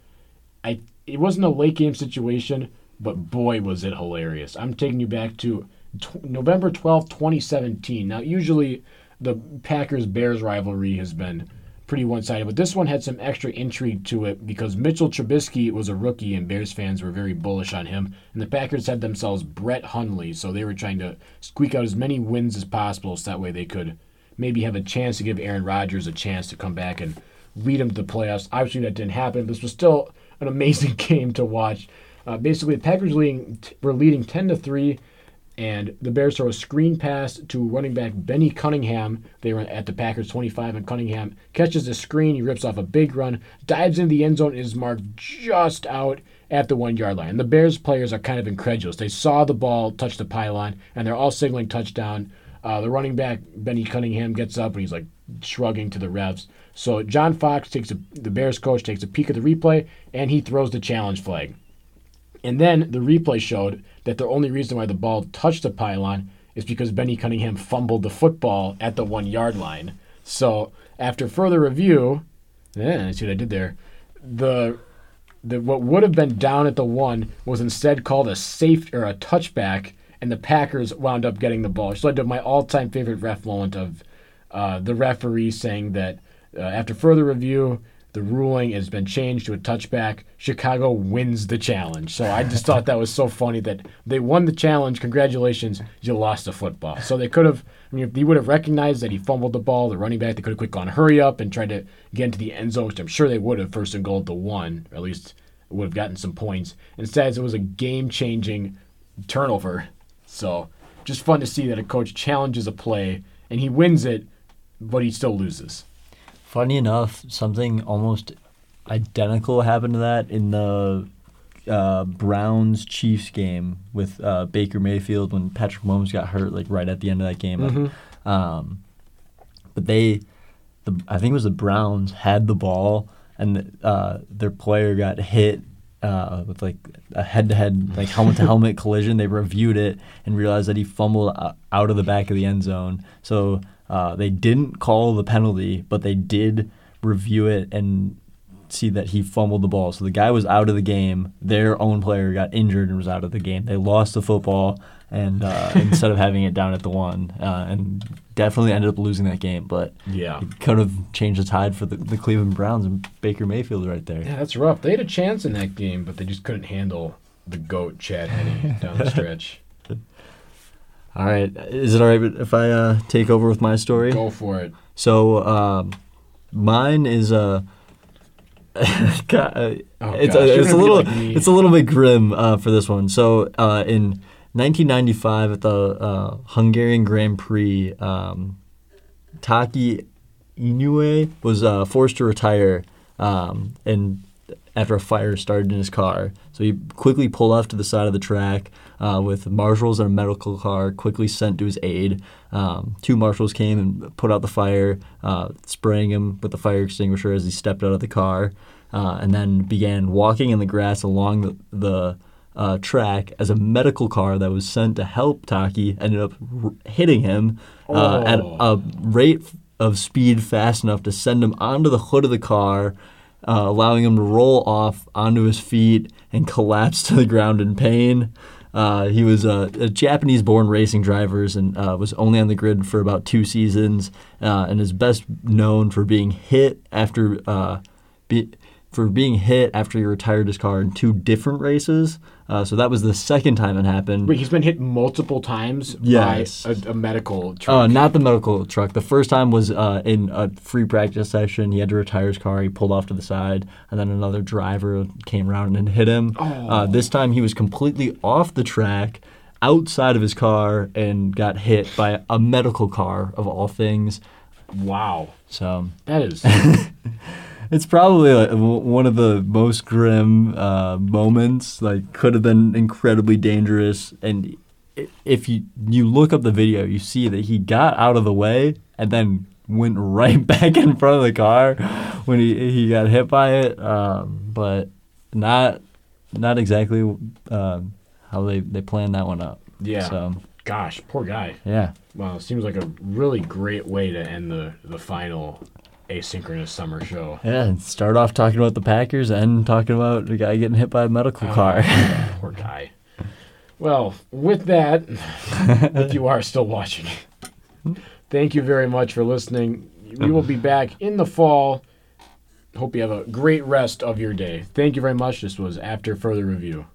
I it wasn't a late game situation, but boy was it hilarious. I'm taking you back to tw- November 12th, 2017. Now, usually the Packers Bears rivalry has been pretty one sided, but this one had some extra intrigue to it because Mitchell Trubisky was a rookie and Bears fans were very bullish on him. And the Packers had themselves Brett Hundley, so they were trying to squeak out as many wins as possible so that way they could maybe have a chance to give Aaron Rodgers a chance to come back and lead him to the playoffs. Obviously, that didn't happen. This was still an amazing game to watch. Uh, basically, the Packers leading, t- were leading 10 to 3, and the Bears throw a screen pass to running back Benny Cunningham. They were at the Packers 25, and Cunningham catches the screen. He rips off a big run, dives into the end zone, is marked just out at the one yard line. And the Bears players are kind of incredulous. They saw the ball touch the pylon, and they're all signaling touchdown. Uh, the running back Benny Cunningham gets up and he's like shrugging to the refs. So John Fox takes a, the Bears coach takes a peek at the replay and he throws the challenge flag. And then the replay showed that the only reason why the ball touched the pylon is because Benny Cunningham fumbled the football at the one yard line. So after further review, yeah, see what I did there. The the what would have been down at the one was instead called a safe or a touchback, and the Packers wound up getting the ball. Which led to my all-time favorite ref moment of uh, the referee saying that uh, after further review, the ruling has been changed to a touchback. Chicago wins the challenge. So I just thought that was so funny that they won the challenge. Congratulations, you lost the football. So they could have, I mean, if he would have recognized that he fumbled the ball, the running back, they could have quick gone hurry up and tried to get into the end zone, which I'm sure they would have first and goal at the one, or at least would have gotten some points. Instead, it was a game changing turnover. So just fun to see that a coach challenges a play and he wins it, but he still loses. Funny enough, something almost identical happened to that in the uh, Browns Chiefs game with uh, Baker Mayfield when Patrick Mahomes got hurt, like right at the end of that game. Mhm. Um, but they, the I think it was the Browns had the ball and uh, their player got hit uh, with like a head-to-head like helmet-to-helmet collision. They reviewed it and realized that he fumbled out of the back of the end zone. So uh, they didn't call the penalty, but they did review it and see that he fumbled the ball. So the guy was out of the game. Their own player got injured and was out of the game. They lost the football and uh, instead of having it down at the one, uh, and definitely ended up losing that game. But Yeah. it could have changed the tide for the, the Cleveland Browns and Baker Mayfield right there. Yeah, that's rough. They had a chance in that game, but they just couldn't handle the goat Chad Henne down the stretch. All right, is it all right if I uh, take over with my story? Go for it. So um, mine is uh, God, uh, Oh, it's a, it's a little like it's a little bit grim uh, for this one. So uh, in 1995 at the uh, Hungarian Grand Prix, um, Taki Inoue was uh, forced to retire um, and after a fire started in his car. So he quickly pulled off to the side of the track uh, with marshals and a medical car quickly sent to his aid. Um, two marshals came and put out the fire, uh, spraying him with the fire extinguisher as he stepped out of the car, uh, and then began walking in the grass along the, the uh, track as a medical car that was sent to help Taki ended up r- hitting him uh, at Oh. a rate of speed fast enough to send him onto the hood of the car, uh, allowing him to roll off onto his feet and collapse to the ground in pain. Uh, he was a, a Japanese-born racing driver and uh, was only on the grid for about two seasons, uh, and is best known for being hit after uh, be, for being hit after he retired his car in two different races. Uh, so that was the second time it happened. Wait, he's been hit multiple times Yes. by a, a medical Uh, truck. not the medical truck. The first time was uh, in a free practice session. He had to retire his car. He pulled off to the side, and then another driver came around and hit him. Uh, this time he was completely off the track, outside of his car, and got hit by a medical car of all things. wow. So That is. it's probably like, one of the most grim uh, moments. Like, could have been incredibly dangerous. And if you you look up the video, you see that he got out of the way and then went right back in front of the car when he he got hit by it. Um, but not not exactly um, how they they planned that one up. Yeah. So Gosh, poor guy. yeah. Wow, seems like a really great way to end the, the final asynchronous summer show. Yeah, and start off talking about the Packers and talking about the guy getting hit by a medical oh, car. Poor guy. Well, with that, if you are still watching, thank you very much for listening. We will be back in the fall. Hope you have a great rest of your day. Thank you very much. This was After Further Review.